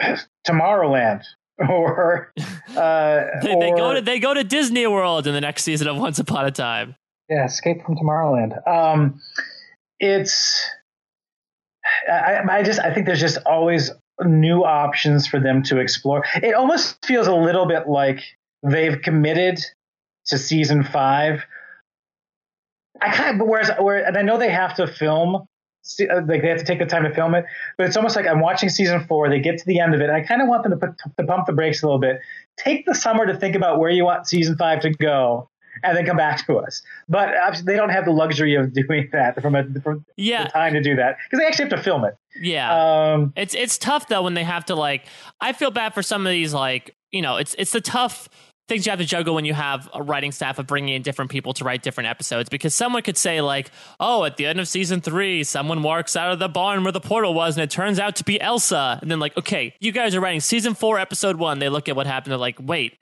Tomorrowland, or, uh, they, or they, go to they go to Disney World in the next season of Once Upon a Time. Yeah, Escape from Tomorrowland. Um, it's I, I just I think there's just always new options for them to explore. It almost feels a little bit like they've committed to season five. I kind of, whereas, where, and I know they have to film, uh, like they have to take the time to film it, but it's almost like I'm watching season four. They get to the end of it, and I kind of want them to put to pump the brakes a little bit. Take the summer to think about where you want season five to go, and then come back to us. But they don't have the luxury of doing that from a from yeah. the time to do that because they actually have to film it. Yeah, um, it's it's tough though when they have to like. I feel bad for some of these like you know it's it's the tough things you have to juggle when you have a writing staff of bringing in different people to write different episodes. Because someone could say like, "Oh, at the end of season three, someone walks out of the barn where the portal was, and it turns out to be Elsa." And then like, okay, you guys are writing season four, episode one. They look at what happened. They're like, "Wait."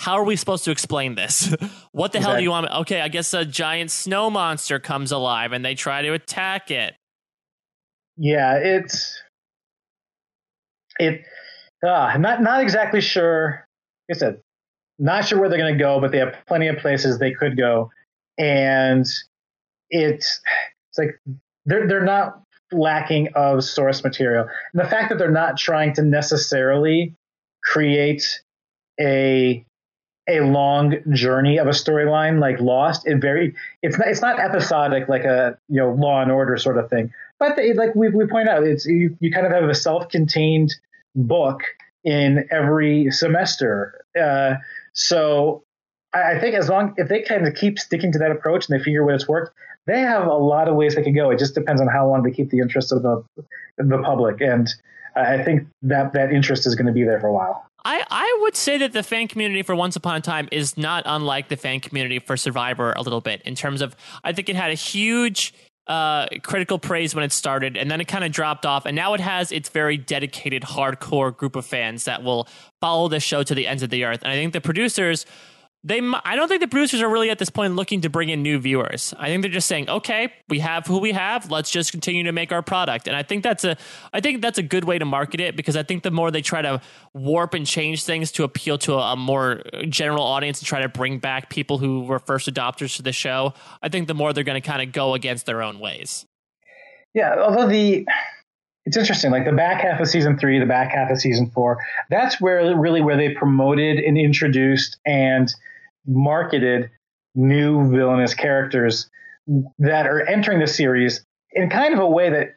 How are we supposed to explain this? what the exactly. hell do you want? Okay, I guess a giant snow monster comes alive and they try to attack it. Yeah, it's it. Uh, not not exactly sure. Like I said, not sure where they're going to go, but they have plenty of places they could go, and it's it's like they're they're not lacking of source material. And the fact that they're not trying to necessarily create a a long journey of a storyline like Lost, it very it's not it's not episodic like a you know Law and Order sort of thing. But they, like we we point out, it's you, you kind of have a self-contained book in every semester. Uh, so I, I think as long if they kind of keep sticking to that approach and they figure what it's worked, they have a lot of ways they could go. It just depends on how long they keep the interest of the the public, and I think that that interest is going to be there for a while. I, I would say that the fan community for Once Upon a Time is not unlike the fan community for Survivor a little bit in terms of I think it had a huge uh, critical praise when it started, and then it kind of dropped off, and now it has its very dedicated, hardcore group of fans that will follow the show to the ends of the earth. And I think the producers they I don't think the producers are really at this point looking to bring in new viewers. I think they're just saying, "Okay, we have who we have. Let's just continue to make our product." And I think that's a I think that's a good way to market it because I think the more they try to warp and change things to appeal to a, a more general audience and try to bring back people who were first adopters to the show, I think the more they're going to kind of go against their own ways. Yeah, although the it's interesting like the back half of season three the back half of season four that's where really where they promoted and introduced and marketed new villainous characters that are entering the series in kind of a way that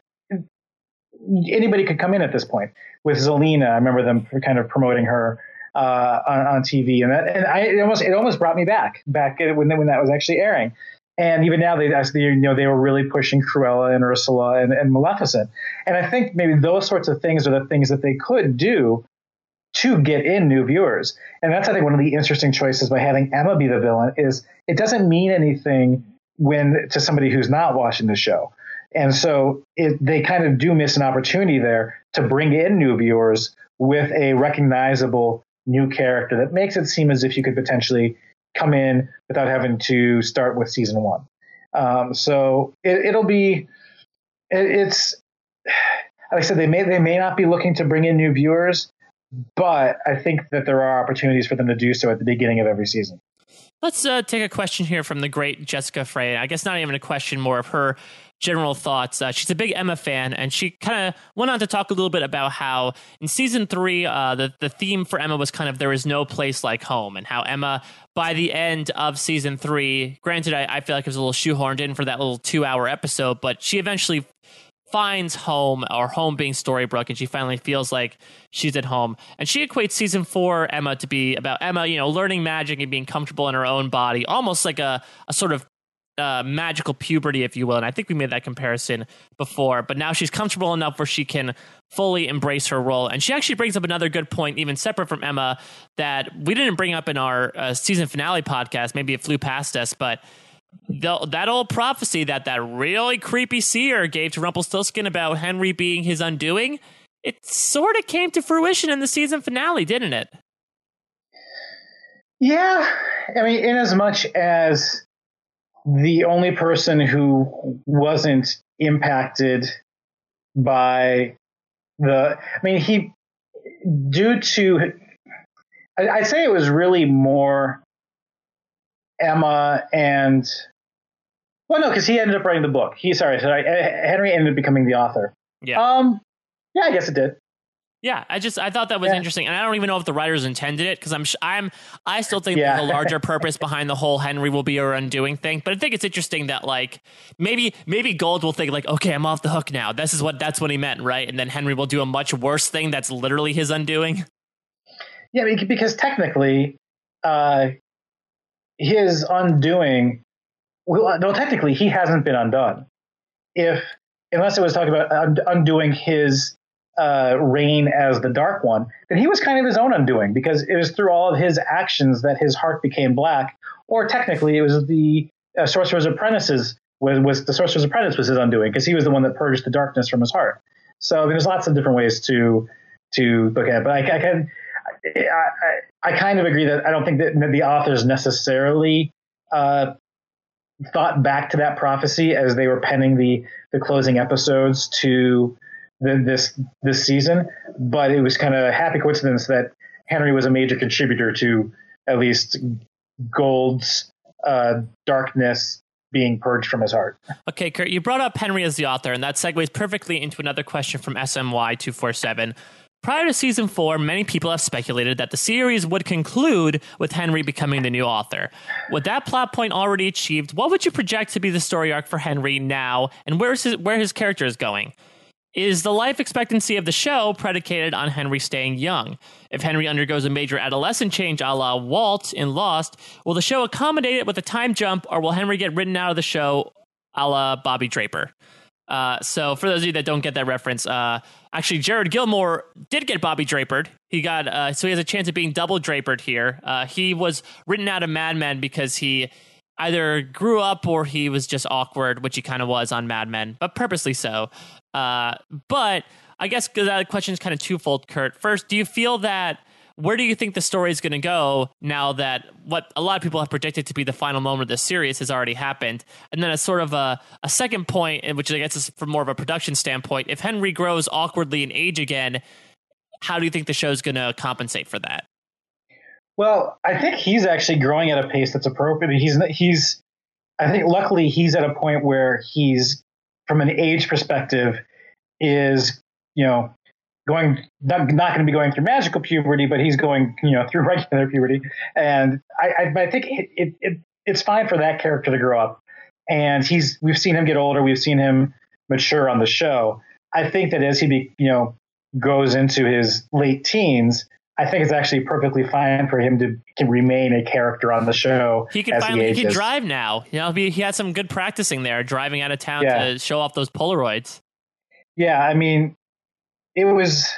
anybody could come in at this point. With Zelena, I remember them kind of promoting her uh, on, on, TV, and that and I it almost it almost brought me back back when when that was actually airing. And even now, they you know they were really pushing Cruella and Ursula and, and Maleficent, and I think maybe those sorts of things are the things that they could do to get in new viewers. And that's, I think, one of the interesting choices by having Emma be the villain is it doesn't mean anything when to somebody who's not watching the show. And so it, they kind of do miss an opportunity there to bring in new viewers with a recognizable new character that makes it seem as if you could potentially come in without having to start with season one. Um, so it, will be, it, it's, like I said, they may they may not be looking to bring in new viewers, but I think that there are opportunities for them to do so at the beginning of every season. Let's uh, take a question here from the great Jessica Frey. I guess not even a question, more of her general thoughts. Uh, she's a big Emma fan, and she kind of went on to talk a little bit about how in season three, uh, the the theme for Emma was kind of there is no place like home, and how Emma by the end of season three, granted, I, I feel like it was a little shoehorned in for that little two hour episode, but she eventually finds home or home being Storybrooke and she finally feels like she's at home. And she equates season four Emma to be about Emma, you know, learning magic and being comfortable in her own body, almost like a, a sort of uh, magical puberty, if you will. And I think we made that comparison before, but now she's comfortable enough where she can fully embrace her role. And she actually brings up another good point, even separate from Emma, that we didn't bring up in our uh, season finale podcast. Maybe it flew past us, but the, that old prophecy that that really creepy seer gave to Rumpelstiltskin about Henry being his undoing, it sort of came to fruition in the season finale, didn't it? Yeah, I mean, in as much as the only person who wasn't impacted by the, I mean, he, due to, I'd say it was really more Emma and well, no, because he ended up writing the book. He sorry, sorry, Henry ended up becoming the author. Yeah. Um. Yeah, I guess it did. Yeah, I just I thought that was yeah. interesting, and I don't even know if the writers intended it because I'm I'm I still think yeah. there's a larger purpose behind the whole Henry will be your undoing thing. But I think it's interesting that like maybe maybe Gold will think like okay I'm off the hook now. This is what that's what he meant, right? And then Henry will do a much worse thing that's literally his undoing. Yeah, because technically, uh, his undoing, well, no, technically he hasn't been undone. If unless it was talking about undoing his uh, reign as the Dark One, then he was kind of his own undoing because it was through all of his actions that his heart became black. Or technically, it was the uh, Sorcerer's Apprentice's was, was the Sorcerer's Apprentice was his undoing because he was the one that purged the darkness from his heart. So I mean, there's lots of different ways to to look at it, but I, I can I, I, kind of agree that I don't think that the authors necessarily uh, thought back to that prophecy as they were penning the the closing episodes to the, this this season, but it was kind of a happy coincidence that Henry was a major contributor to at least Gold's uh, darkness being purged from his heart. Okay, Kurt, you brought up Henry as the author, and that segues perfectly into another question from SMY247. Prior to season four, many people have speculated that the series would conclude with Henry becoming the new author. With that plot point already achieved, what would you project to be the story arc for Henry now, and where his, where his character is going? Is the life expectancy of the show predicated on Henry staying young? If Henry undergoes a major adolescent change a la Walt in Lost, will the show accommodate it with a time jump, or will Henry get written out of the show a la Bobby Draper? Uh, so for those of you that don't get that reference, uh, actually Jared Gilmore did get Bobby Drapered. He got uh, so he has a chance of being double Drapered here. Uh, he was written out of Mad Men because he either grew up or he was just awkward, which he kind of was on Mad Men, but purposely so. Uh, but I guess that question is kind of twofold, Kurt. First, do you feel that where do you think the story is going to go now that what a lot of people have predicted to be the final moment of the series has already happened? And then, as sort of a, a second point, which I guess is from more of a production standpoint, if Henry grows awkwardly in age again, how do you think the show is going to compensate for that? Well, I think he's actually growing at a pace that's appropriate. He's he's I think luckily he's at a point where he's from an age perspective is you know going not, not going to be going through magical puberty, but he's going you know through regular puberty, and I, I, I think it, it, it, it's fine for that character to grow up, and he's we've seen him get older, we've seen him mature on the show. I think that as he be, you know goes into his late teens, I think it's actually perfectly fine for him to can remain a character on the show. He can finally he, he, can drive now. You know, he, he had some good practicing there, driving out of town yeah. to show off those Polaroids. Yeah, I mean, it was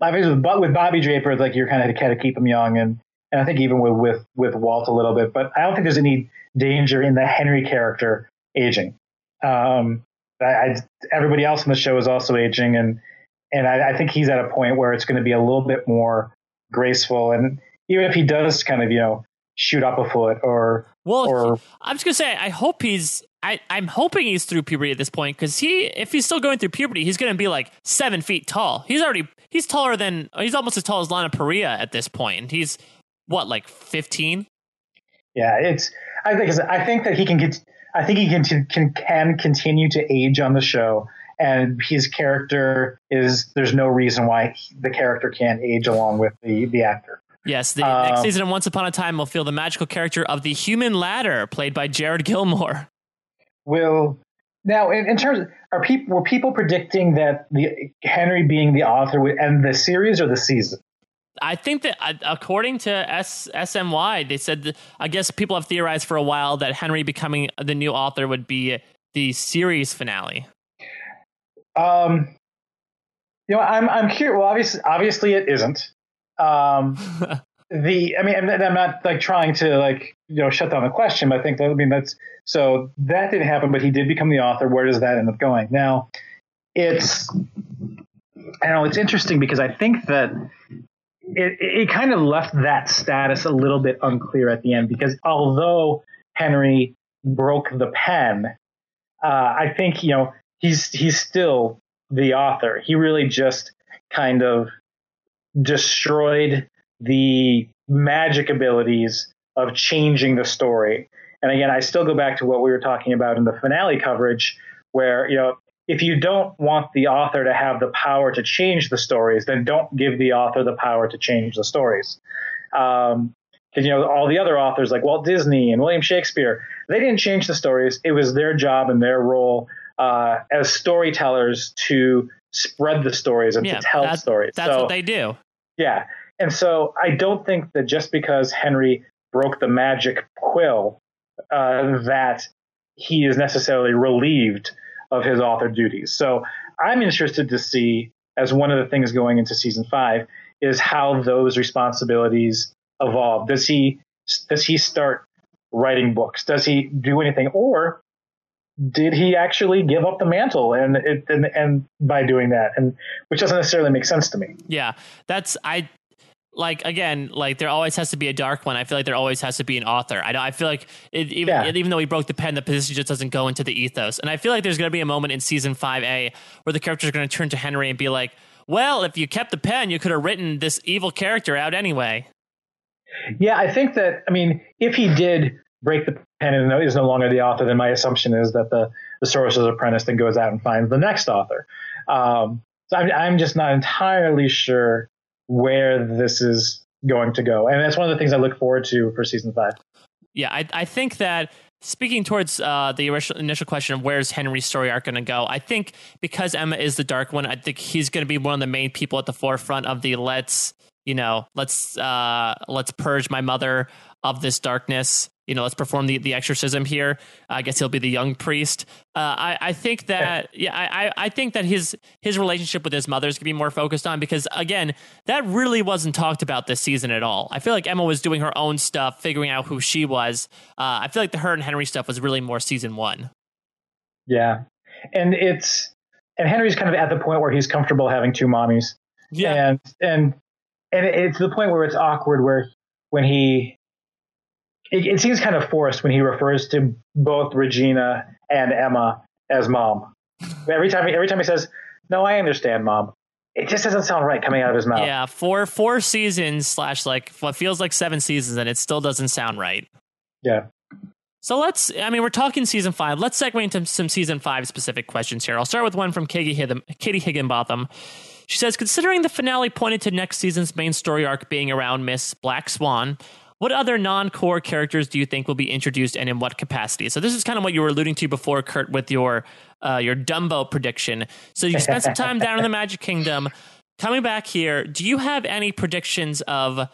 obviously with, with Bobby Draper, like you're kind of kind of keep him young, and and I think even with with with Walt a little bit, but I don't think there's any danger in the Henry character aging. Um, I, I everybody else in the show is also aging, and and I, I think he's at a point where it's going to be a little bit more graceful, and even if he does kind of you know shoot up a foot or well, or, I'm just gonna say I hope he's I, I'm hoping he's through puberty at this point because he, if he's still going through puberty, he's going to be like seven feet tall. He's already, he's taller than, he's almost as tall as Lana Parrilla at this point, and he's what, like 15? Yeah, it's. I think, I think that he can get. I think he can can can continue to age on the show, and his character is. There's no reason why the character can't age along with the the actor. Yes, the um, next season of Once Upon a Time will feel the magical character of the human ladder, played by Jared Gilmore will now in, in terms of, are people were people predicting that the Henry being the author would end the series or the season? I think that uh, according to S- SMY, they said that, I guess people have theorized for a while that Henry becoming the new author would be the series finale. Um, you know, I'm I'm curious. Well, obviously, obviously, it isn't. Um, the I mean, I'm not like trying to like you know shut down the question, but I think I mean that's so that didn't happen, but he did become the author. Where does that end up going? Now, it's I know. It's interesting because I think that it, it kind of left that status a little bit unclear at the end because although Henry broke the pen, uh, I think you know he's he's still the author. He really just kind of destroyed the magic abilities of changing the story. And again, I still go back to what we were talking about in the finale coverage, where, you know, if you don't want the author to have the power to change the stories, then don't give the author the power to change the stories. Um, because you know all the other authors like Walt Disney and William Shakespeare, they didn't change the stories. It was their job and their role uh, as storytellers to spread the stories and yeah, to tell stories. That's so, what they do. Yeah, and so I don't think that just because Henry broke the magic quill, uh, that he is necessarily relieved of his author duties. So I'm interested to see, as one of the things going into season five, is how those responsibilities evolve. Does he does he start writing books? Does he do anything, or did he actually give up the mantle and it, and and by doing that and which doesn't necessarily make sense to me yeah that's i like again, like there always has to be a dark one. I feel like there always has to be an author. I I feel like it, even yeah. even though he broke the pen, the position just doesn't go into the ethos. And I feel like there's going to be a moment in season five A where the characters are going to turn to Henry and be like, "Well, if you kept the pen, you could have written this evil character out anyway." Yeah, I think that. I mean, if he did break the pen and is no longer the author, then my assumption is that the the sorcerer's apprentice then goes out and finds the next author. Um, so I'm, I'm just not entirely sure where this is going to go. And that's one of the things I look forward to for season five. Yeah, I, I think that speaking towards uh, the initial question of where's Henry's story arc going to go, I think because Emma is the dark one, I think he's going to be one of the main people at the forefront of the let's you know let's uh, let's purge my mother of this darkness you know, let's perform the, the exorcism here. I guess he'll be the young priest. Uh, I, I think that yeah, I, I think that his his relationship with his mother is gonna be more focused on because again, that really wasn't talked about this season at all. I feel like Emma was doing her own stuff, figuring out who she was. Uh, I feel like the her and Henry stuff was really more season one. Yeah, and it's and Henry's kind of at the point where he's comfortable having two mommies. Yeah, and and and it's the point where it's awkward where when he it, it seems kind of forced when he refers to both Regina and Emma as mom. Every time, every time he says, "No, I understand, mom," it just doesn't sound right coming out of his mouth. Yeah, four four seasons slash like what feels like seven seasons, and it still doesn't sound right. Yeah. So let's, I mean, we're talking season five. Let's segue into some season five specific questions here. I'll start with one from Katie, Katie Higginbotham. She says, considering the finale pointed to next season's main story arc being around Miss Black Swan, what other non-core characters do you think will be introduced and in what capacity? So this is kind of what you were alluding to before, Kurt, with your uh, your Dumbo prediction. So you spent some time down in the Magic Kingdom. Coming back here, do you have any predictions of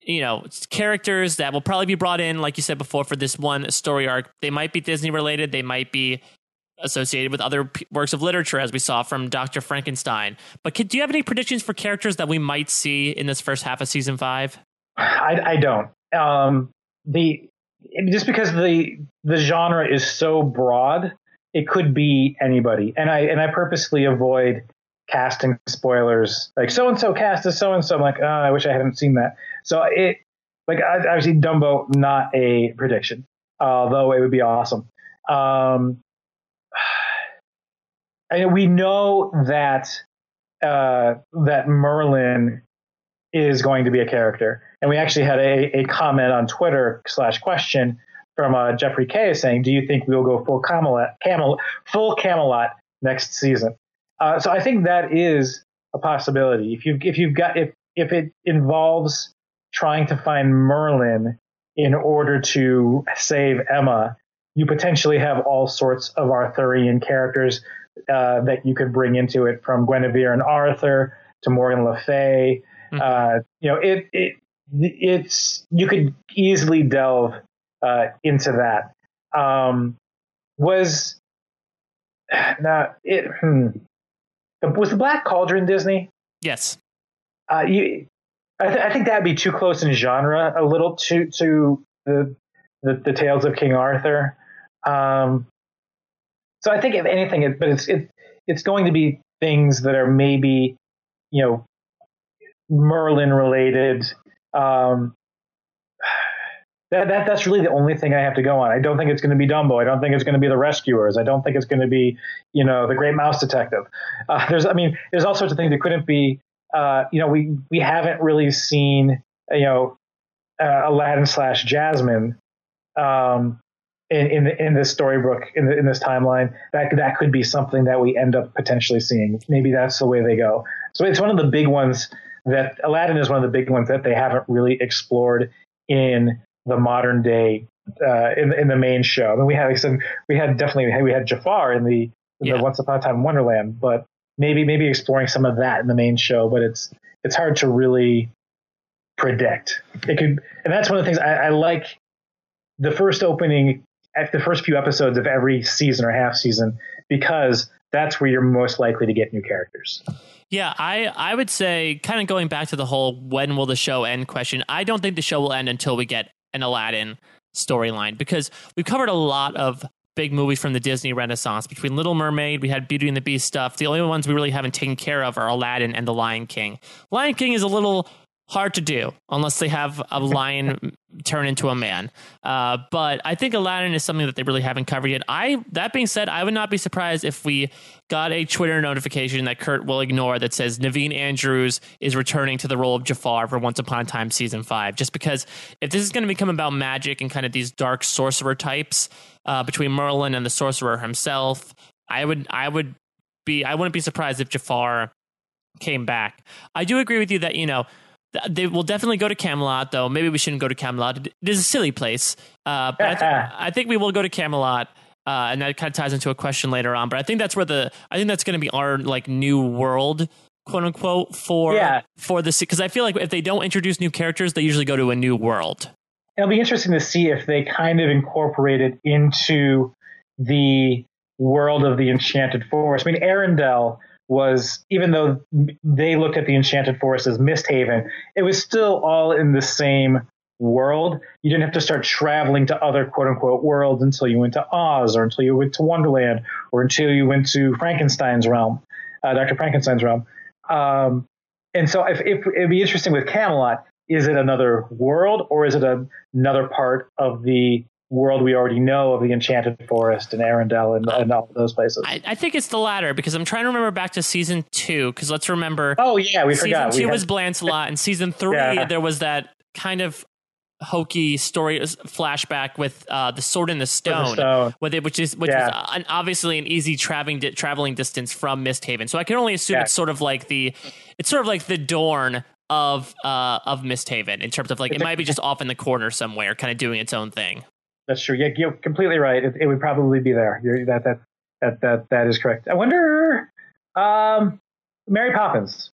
you know characters that will probably be brought in, like you said before, for this one story arc? They might be Disney related. They might be associated with other p- works of literature, as we saw from Doctor Frankenstein. But could, do you have any predictions for characters that we might see in this first half of season five? I, I don't um, the just because the the genre is so broad, it could be anybody, and I and I purposely avoid casting spoilers like so and so cast as so and so. I'm like, oh, I wish I hadn't seen that. So it like obviously Dumbo not a prediction, although it would be awesome. Um, and we know that uh, that Merlin is going to be a character. And we actually had a, a comment on Twitter slash question from uh, Jeffrey K saying, "Do you think we'll go full Camelot, Camelot full Camelot next season?" Uh, so I think that is a possibility. If you if you've got if if it involves trying to find Merlin in order to save Emma, you potentially have all sorts of Arthurian characters uh, that you could bring into it, from Guinevere and Arthur to Morgan Le Fay. Mm-hmm. Uh, you know, it, it it's you could easily delve uh, into that. Um, was now it hmm, was the Black Cauldron Disney? Yes. Uh, you, I, th- I, think that'd be too close in genre, a little too to the the, the tales of King Arthur. Um, so I think if anything, it, but it's it, it's going to be things that are maybe you know Merlin related. Um, that, that that's really the only thing I have to go on. I don't think it's going to be Dumbo. I don't think it's going to be the Rescuers. I don't think it's going to be you know the Great Mouse Detective. Uh, there's I mean there's all sorts of things that couldn't be. Uh, you know we we haven't really seen you know uh, Aladdin slash Jasmine um, in in, the, in this storybook in, the, in this timeline. That that could be something that we end up potentially seeing. Maybe that's the way they go. So it's one of the big ones that Aladdin is one of the big ones that they haven't really explored in the modern day uh, in in the main show. I mean, we had like said, we had definitely we had Jafar in the, in yeah. the Once Upon a Time in Wonderland, but maybe maybe exploring some of that in the main show. But it's it's hard to really predict. It could, and that's one of the things I, I like. The first opening at the first few episodes of every season or half season because that's where you're most likely to get new characters. Yeah, I, I would say, kind of going back to the whole when will the show end question, I don't think the show will end until we get an Aladdin storyline because we've covered a lot of big movies from the Disney Renaissance. Between Little Mermaid, we had Beauty and the Beast stuff. The only ones we really haven't taken care of are Aladdin and The Lion King. Lion King is a little hard to do unless they have a lion turn into a man. Uh, but I think Aladdin is something that they really haven't covered yet. I that being said, I would not be surprised if we got a Twitter notification that Kurt will ignore that says Naveen Andrews is returning to the role of Jafar for Once Upon a Time season five. Just because if this is going to become about magic and kind of these dark sorcerer types uh, between Merlin and the sorcerer himself, I would I would be I wouldn't be surprised if Jafar came back. I do agree with you that you know they will definitely go to Camelot, though. Maybe we shouldn't go to Camelot. It is a silly place. Uh, but I, th- I, think we will go to Camelot. Uh, and that kind of ties into a question later on. But I think that's where the I think that's going to be our like new world, quote unquote, for yeah. for the because I feel like if they don't introduce new characters, they usually go to a new world. It'll be interesting to see if they kind of incorporate it into the world of the Enchanted Forest. I mean, Arendelle was even though they looked at the Enchanted Forest as Misthaven, it was still all in the same world. You didn't have to start traveling to other quote unquote worlds until you went to Oz or until you went to Wonderland or until you went to Frankenstein's realm, uh, Dr. Frankenstein's realm. Um, and so if, if, it'd be interesting with Camelot, is it another world or is it a, another part of the world we already know of the Enchanted Forest and Arendelle and, and all those places. I, I, think it's the latter because I'm trying to remember back to season two because let's remember. Oh yeah, we season forgot. Season two was Lancelot, and season three yeah. there was that kind of hokey story flashback with uh, the sword in the stone, stone. it, which is which yeah. was an, obviously an easy traveling di- traveling distance from Misthaven. So I can only assume yeah. it's sort of like the it's sort of like the Dorne of uh of Misthaven in terms of like it might be just off in the corner somewhere, kind of doing its own thing. That's true. Yeah, you're completely right. It, it would probably be there. You're, that that that that that is correct. I wonder, um, Mary Poppins.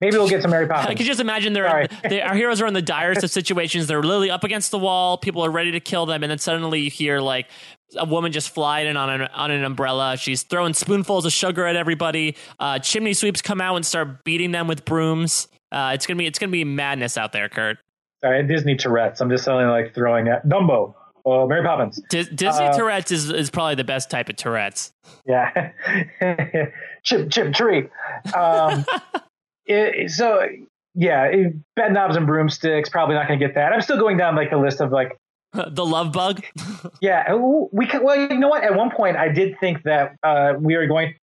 Maybe we'll get some Mary Poppins. I can just imagine they're, they, our heroes are in the direst of situations. They're literally up against the wall. People are ready to kill them, and then suddenly you hear like a woman just flying in on an on an umbrella. She's throwing spoonfuls of sugar at everybody. Uh, chimney sweeps come out and start beating them with brooms. Uh, it's gonna be it's gonna be madness out there, Kurt. Sorry, Disney Tourette's. I'm just only like throwing at Dumbo. Well, Mary Poppins. D- Disney uh, Tourette's is, is probably the best type of Tourette's. Yeah. chip, chip, tree. Um, it, so, yeah, it, bed knobs and broomsticks, probably not going to get that. I'm still going down like a list of like. the love bug? yeah. we can, Well, you know what? At one point, I did think that uh, we were going.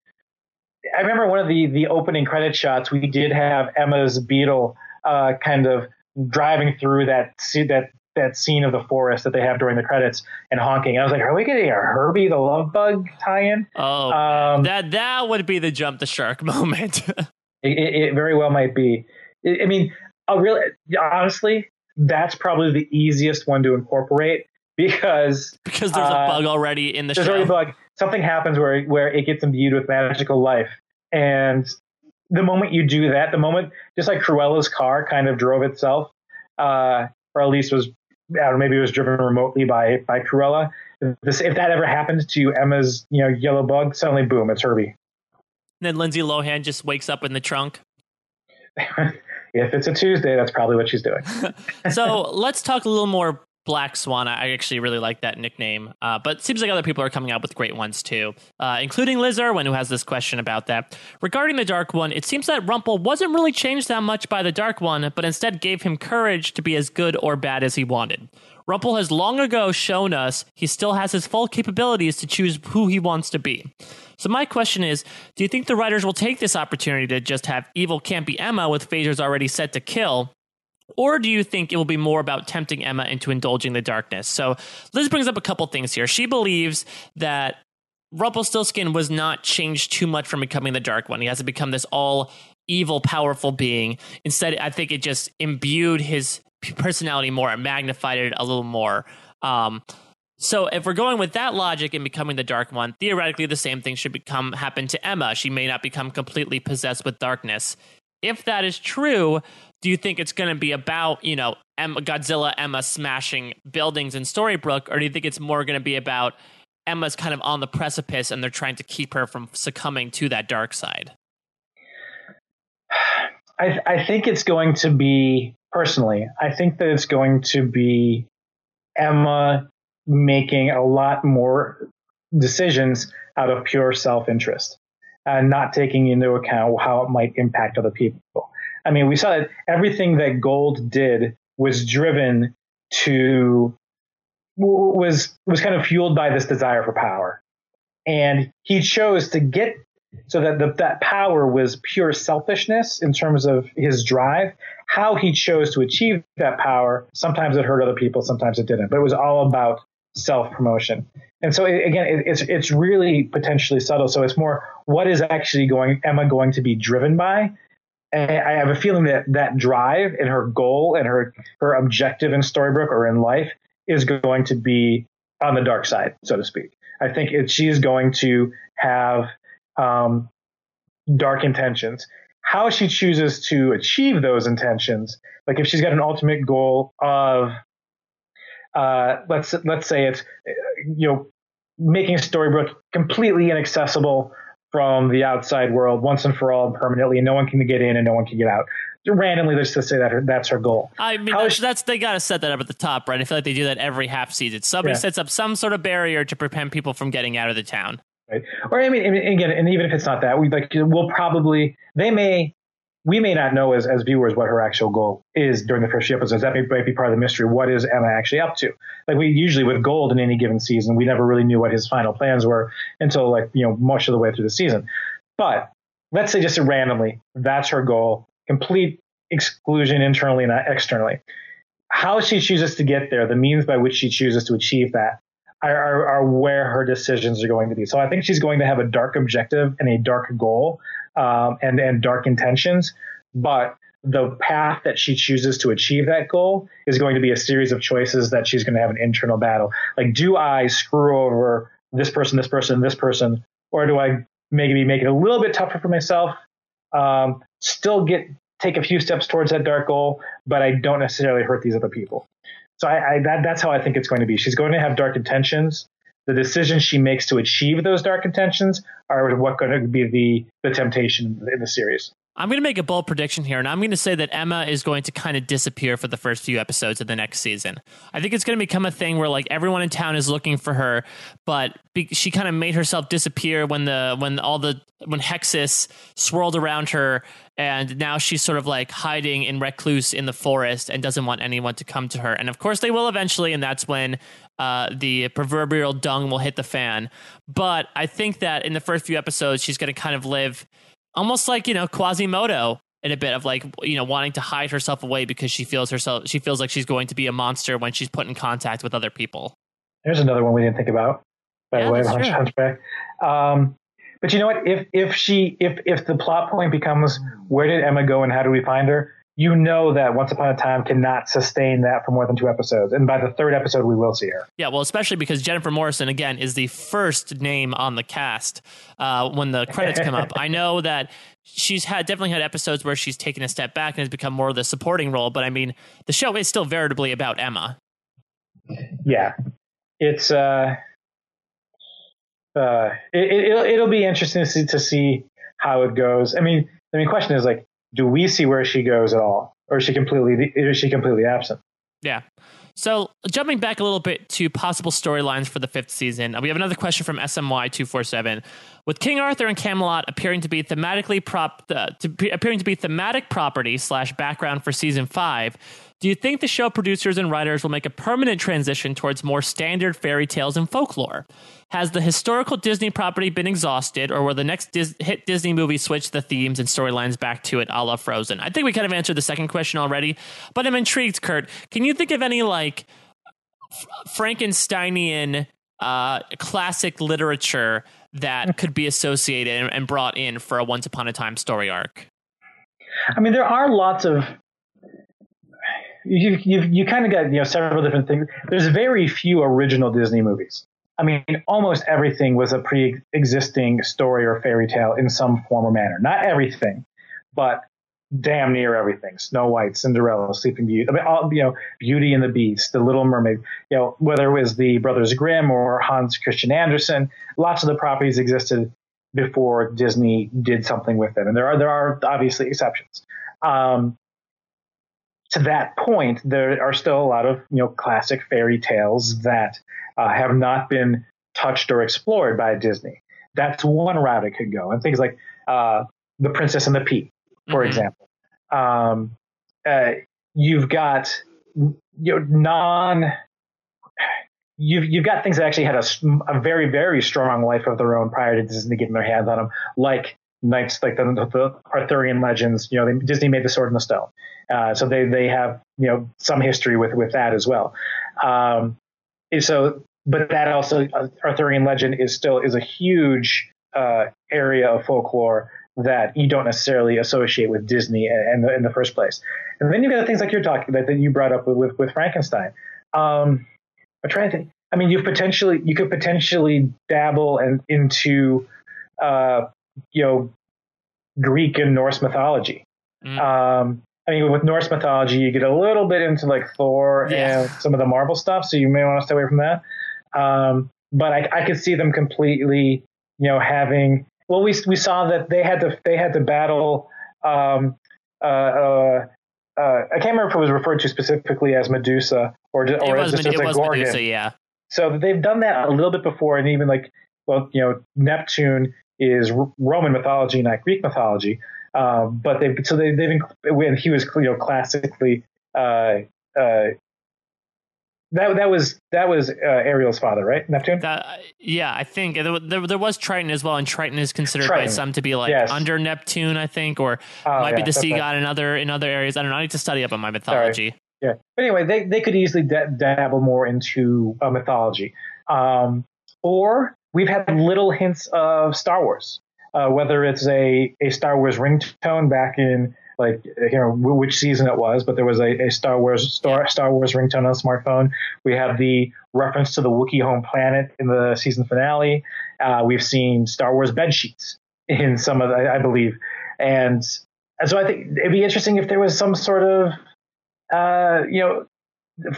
I remember one of the, the opening credit shots, we did have Emma's beetle uh, kind of driving through that that that scene of the forest that they have during the credits and honking. I was like, are we getting a Herbie the Love Bug tie-in? Oh, um, that that would be the jump the shark moment. it, it, very well might be. I mean, a really honestly, that's probably the easiest one to incorporate because because there's uh, a bug already in the there's show. already a bug. Something happens where where it gets imbued with magical life, and the moment you do that, the moment just like Cruella's car kind of drove itself, uh, or at least was or maybe it was driven remotely by by Cruella. If, this, if that ever happened to Emma's, you know, yellow bug, suddenly boom, it's Herbie. And then Lindsay Lohan just wakes up in the trunk. if it's a Tuesday, that's probably what she's doing. so let's talk a little more Black Swan. I actually really like that nickname, uh, but seems like other people are coming up with great ones too, uh, including Liz Irwin, who has this question about that. Regarding the Dark One, it seems that Rumple wasn't really changed that much by the Dark One, but instead gave him courage to be as good or bad as he wanted. Rumple has long ago shown us he still has his full capabilities to choose who he wants to be. So my question is, do you think the writers will take this opportunity to just have evil can't Emma with phasers already set to kill or do you think it will be more about tempting Emma into indulging the darkness? So Liz brings up a couple things here. She believes that Rumpelstiltskin was not changed too much from becoming the Dark One. He hasn't become this all evil, powerful being. Instead, I think it just imbued his personality more and magnified it a little more. Um, so if we're going with that logic in becoming the Dark One, theoretically the same thing should become happen to Emma. She may not become completely possessed with darkness. If that is true, do you think it's going to be about, you know, Emma, Godzilla Emma smashing buildings in Storybrooke, or do you think it's more going to be about Emma's kind of on the precipice and they're trying to keep her from succumbing to that dark side? I, I think it's going to be personally. I think that it's going to be Emma making a lot more decisions out of pure self interest and not taking into account how it might impact other people. I mean, we saw that everything that Gold did was driven to was was kind of fueled by this desire for power, and he chose to get so that the, that power was pure selfishness in terms of his drive. How he chose to achieve that power, sometimes it hurt other people, sometimes it didn't, but it was all about self promotion. And so it, again, it, it's it's really potentially subtle. So it's more what is actually going Emma going to be driven by. And I have a feeling that that drive and her goal and her her objective in Storybrooke or in life is going to be on the dark side, so to speak. I think it, she is going to have um, dark intentions. How she chooses to achieve those intentions, like if she's got an ultimate goal of uh, let's let's say it's you know making Storybrooke completely inaccessible from the outside world once and for all and permanently, and no one can get in and no one can get out. Randomly, let's just say that her, that's her goal. I mean, that's, she, that's, they got to set that up at the top, right? I feel like they do that every half season. Somebody yeah. sets up some sort of barrier to prevent people from getting out of the town. Right. Or I mean, again, and even if it's not that, we like we'll probably they may we may not know as, as viewers what her actual goal is during the first few episodes. That may, might be part of the mystery. What is Emma actually up to? Like we usually with Gold in any given season, we never really knew what his final plans were until like you know much of the way through the season. But let's say just randomly, that's her goal: complete exclusion internally and externally. How she chooses to get there, the means by which she chooses to achieve that, are, are, are, where her decisions are going to be. So I think she's going to have a dark objective and a dark goal um, and and dark intentions, but the path that she chooses to achieve that goal is going to be a series of choices that she's going to have an internal battle. Like, do I screw over this person, this person, this person, or do I maybe make it a little bit tougher for myself? Um, still get take a few steps towards that dark goal, but I don't necessarily hurt these other people. So I, I that, that's how I think it's going to be. She's going to have dark intentions, the decisions she makes to achieve those dark intentions are what going to be the the temptation in the series. I'm going to make a bold prediction here, and I'm going to say that Emma is going to kind of disappear for the first few episodes of the next season. I think it's going to become a thing where like everyone in town is looking for her, but be- she kind of made herself disappear when the when all the when Hexus swirled around her, and now she's sort of like hiding in recluse in the forest and doesn't want anyone to come to her. And of course, they will eventually, and that's when uh, the proverbial dung will hit the fan. But I think that in the first few episodes, she's going to kind of live almost like you know Quasimodo in a bit of like you know wanting to hide herself away because she feels herself she feels like she's going to be a monster when she's put in contact with other people. There's another one we didn't think about. By yeah, the way, Hunch, Hunchback. Um, but you know what? If if she if if the plot point becomes where did Emma go and how do we find her? You know that Once Upon a Time cannot sustain that for more than two episodes. And by the third episode, we will see her. Yeah, well, especially because Jennifer Morrison, again, is the first name on the cast uh, when the credits come up. I know that she's had definitely had episodes where she's taken a step back and has become more of the supporting role, but I mean, the show is still veritably about Emma. Yeah. It's, uh, uh, it, will it, it'll be interesting to see, to see how it goes. I mean, I mean, question is like, do we see where she goes at all, or is she completely is she completely absent? Yeah. So jumping back a little bit to possible storylines for the fifth season, we have another question from SMY two four seven. With King Arthur and Camelot appearing to be thematically prop uh, to be, appearing to be thematic property slash background for season five, do you think the show producers and writers will make a permanent transition towards more standard fairy tales and folklore? Has the historical Disney property been exhausted, or will the next Dis- hit Disney movie switch the themes and storylines back to it a la Frozen? I think we kind of answered the second question already, but I'm intrigued, Kurt. Can you think of any like Frankensteinian uh, classic literature that could be associated and brought in for a Once Upon a Time story arc? I mean, there are lots of you you you kind of got you know several different things. There's very few original Disney movies. I mean, almost everything was a pre-existing story or fairy tale in some form or manner. Not everything, but damn near everything: Snow White, Cinderella, Sleeping Beauty. I mean, all, you know, Beauty and the Beast, The Little Mermaid. You know, whether it was the Brothers Grimm or Hans Christian Andersen, lots of the properties existed before Disney did something with them, and there are there are obviously exceptions. Um, to that point, there are still a lot of you know classic fairy tales that uh, have not been touched or explored by Disney. That's one route it could go, and things like uh, the Princess and the Pea, for mm-hmm. example. Um, uh, you've got you know non. You've, you've got things that actually had a, a very very strong life of their own prior to Disney getting their hands on them, like knights like the, the Arthurian legends. You know, they, Disney made the Sword in the Stone, uh, so they they have you know some history with with that as well. Um, so, but that also uh, Arthurian legend is still is a huge uh, area of folklore that you don't necessarily associate with Disney in the, in the first place. And then you've got things like you're talking about that you brought up with with, with Frankenstein. Um, I'm trying to think. I mean, you potentially you could potentially dabble and into uh, you know Greek and Norse mythology. Mm. Um, I mean, with Norse mythology, you get a little bit into like Thor yeah. and some of the Marvel stuff, so you may want to stay away from that. Um, but I, I, could see them completely, you know, having. Well, we we saw that they had to they had to battle. Um, uh, uh, uh, I can't remember if it was referred to specifically as Medusa or just, or was, just it as was Gorgon. Medusa, yeah. So they've done that a little bit before, and even like well, you know, Neptune is Roman mythology, not Greek mythology. Um, but they so they they've when he was you know classically uh, uh, that that was that was uh, Ariel's father, right? Neptune. That, yeah, I think there, there, there, was Triton as well, and Triton is considered Triton. by some to be like yes. under Neptune, I think, or oh, might yeah, be the sea god in other in other areas. I don't know. I need to study up on my mythology. Sorry. Yeah, but anyway, they they could easily dabble more into uh, mythology, um, or we've had little hints of Star Wars uh, whether it's a, a Star Wars ringtone back in like you know which season it was, but there was a, a Star Wars Star, Star Wars ringtone on smartphone. We have the reference to the Wookiee home planet in the season finale. Uh, we've seen Star Wars bed sheets in some of the, I believe, and, and so I think it'd be interesting if there was some sort of uh, you know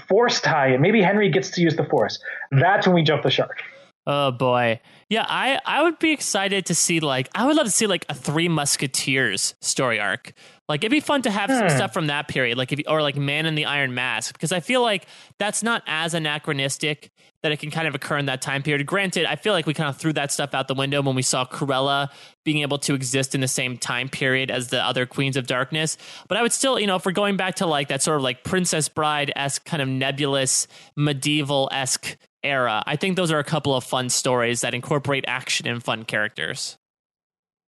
force tie. Maybe Henry gets to use the force. That's when we jump the shark. Oh boy. Yeah, I I would be excited to see like I would love to see like a Three Musketeers story arc. Like it'd be fun to have hmm. some stuff from that period, like if you, or like Man in the Iron Mask, because I feel like that's not as anachronistic that it can kind of occur in that time period. Granted, I feel like we kind of threw that stuff out the window when we saw Cruella being able to exist in the same time period as the other Queens of Darkness. But I would still, you know, if we're going back to like that sort of like Princess Bride esque kind of nebulous medieval esque era. I think those are a couple of fun stories that incorporate action and fun characters.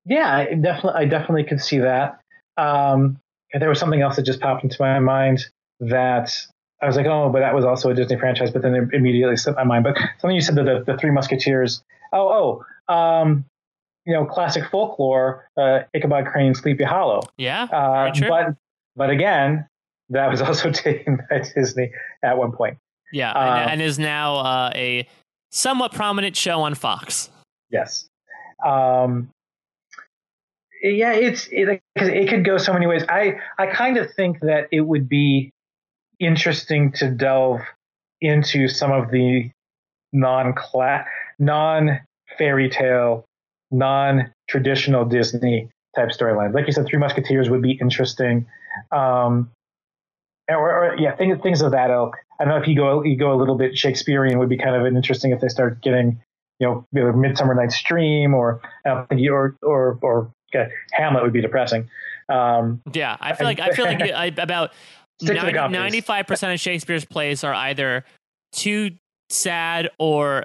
Yeah, I definitely, I definitely could see that. Um, there was something else that just popped into my mind that I was like, oh, but that was also a Disney franchise. But then it immediately slipped my mind. But something you said that the, the Three Musketeers. Oh, oh, um, you know, classic folklore, uh, Ichabod Crane, Sleepy Hollow. Yeah, uh, but but again, that was also taken by Disney at one point. Yeah, and, uh, and is now uh, a somewhat prominent show on Fox. Yes. Um, yeah, it's it, it could go so many ways. I I kind of think that it would be interesting to delve into some of the non non fairy tale, non traditional Disney type storylines. Like you said, Three Musketeers would be interesting. Um, or, or, yeah, things things of that ilk. I don't know if you go you go a little bit Shakespearean would be kind of interesting if they start getting you know either Midsummer Night's Dream or I don't think you, or or or okay, Hamlet would be depressing. Um, yeah, I feel like I feel like I, about ninety five percent of Shakespeare's plays are either too sad or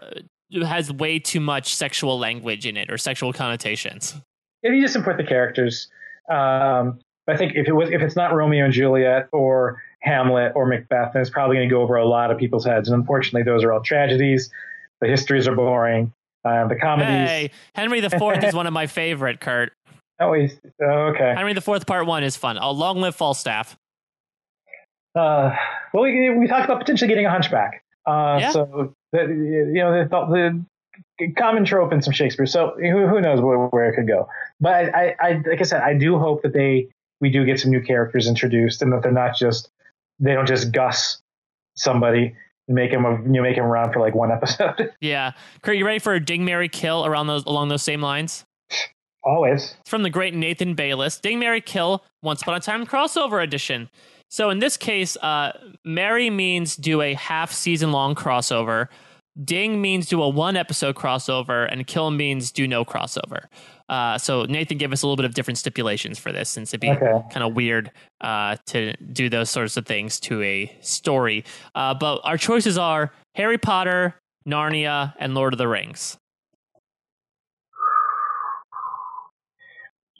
has way too much sexual language in it or sexual connotations. If you just import the characters, um, I think if it was if it's not Romeo and Juliet or Hamlet or Macbeth, and it's probably going to go over a lot of people's heads. And unfortunately, those are all tragedies. The histories are boring. Uh, the comedies. Hey, Henry the Fourth is one of my favorite. Kurt. Oh, he's oh, okay. Henry the Fourth Part One is fun. Oh, long live Falstaff. Uh, well, we we talked about potentially getting a Hunchback. Uh, yeah. So that you know the, the common trope in some Shakespeare. So who, who knows where, where it could go? But I, I, like I said, I do hope that they we do get some new characters introduced, and that they're not just they don't just Gus somebody and make him a, you know make him around for like one episode. Yeah, Kurt, you ready for a Ding Mary Kill around those along those same lines? Always. It's from the great Nathan Baylis, Ding Mary Kill, Once Upon a Time crossover edition. So in this case, uh, Mary means do a half season long crossover. Ding means do a one episode crossover, and Kill means do no crossover. Uh, so Nathan gave us a little bit of different stipulations for this, since it'd be Okay. kind of weird uh, to do those sorts of things to a story. Uh, but our choices are Harry Potter, Narnia, and Lord of the Rings.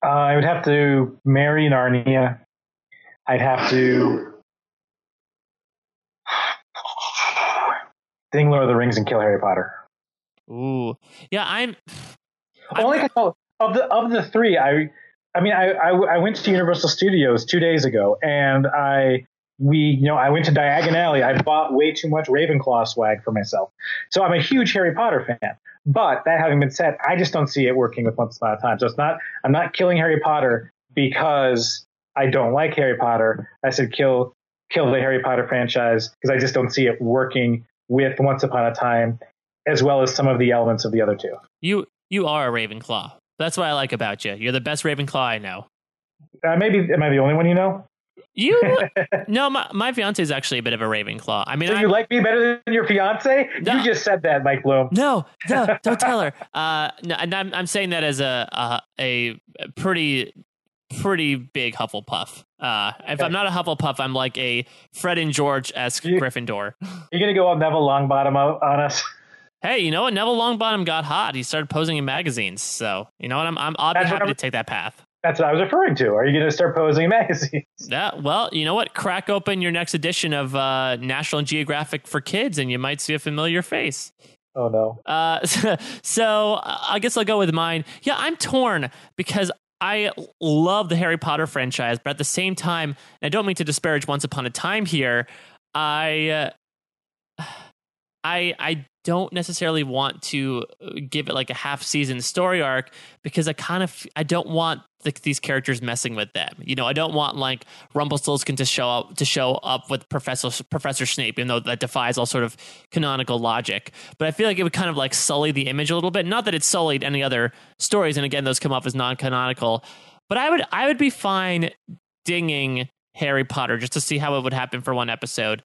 Uh, I would have to marry Narnia. I'd have to ding Lord of the Rings and kill Harry Potter. Ooh, yeah, I'm. I'm- Only 'cause of the of the three, I I mean, I, I I went to Universal Studios two days ago, and I we you know I went to Diagon Alley. I bought way too much Ravenclaw swag for myself, so I'm a huge Harry Potter fan. But that having been said, I just don't see it working with Once Upon a Time. So it's not I'm not killing Harry Potter because I don't like Harry Potter. I said kill kill the Harry Potter franchise because I just don't see it working with Once Upon a Time, as well as some of the elements of the other two. You you are a Ravenclaw. That's what I like about you. You're the best Ravenclaw I know. Uh, maybe am I the only one you know? You no, my my fiance is actually a bit of a Ravenclaw. I mean, So you like me better than your fiance? No. You just said that, Mike Bloom. no, no, don't tell her. Uh, no, and I'm I'm saying that as a a, a pretty pretty big Hufflepuff. Uh, if Okay. I'm not a Hufflepuff, I'm like a Fred and George esque Gryffindor. You're gonna go all Neville Longbottom on us. Hey, you know what? Neville Longbottom got hot. He started posing in magazines. So you know what? I'm I'm I'll be happy to take that path. That's what I was referring to. Are you gonna start posing in magazines? Yeah, well, you know what? Crack open your next edition of uh, National Geographic for Kids, and you might see a familiar face. Oh no. Uh, so I guess I'll go with mine. Yeah, I'm torn because I love the Harry Potter franchise, but at the same time, and I don't mean to disparage Once Upon a Time here. I, uh, I, I don't necessarily want to uh, give it like a half season story arc because I kind of I don't want the, these characters messing with them. You know, I don't want like Rumpelstiltskin to show up to show up with Professor Professor Snape, even though that defies all sort of canonical logic. But I feel like it would kind of like sully the image a little bit. Not that it sullied any other stories, and again, those come off as non-canonical. But I would I would be fine dinging Harry Potter just to see how it would happen for one episode.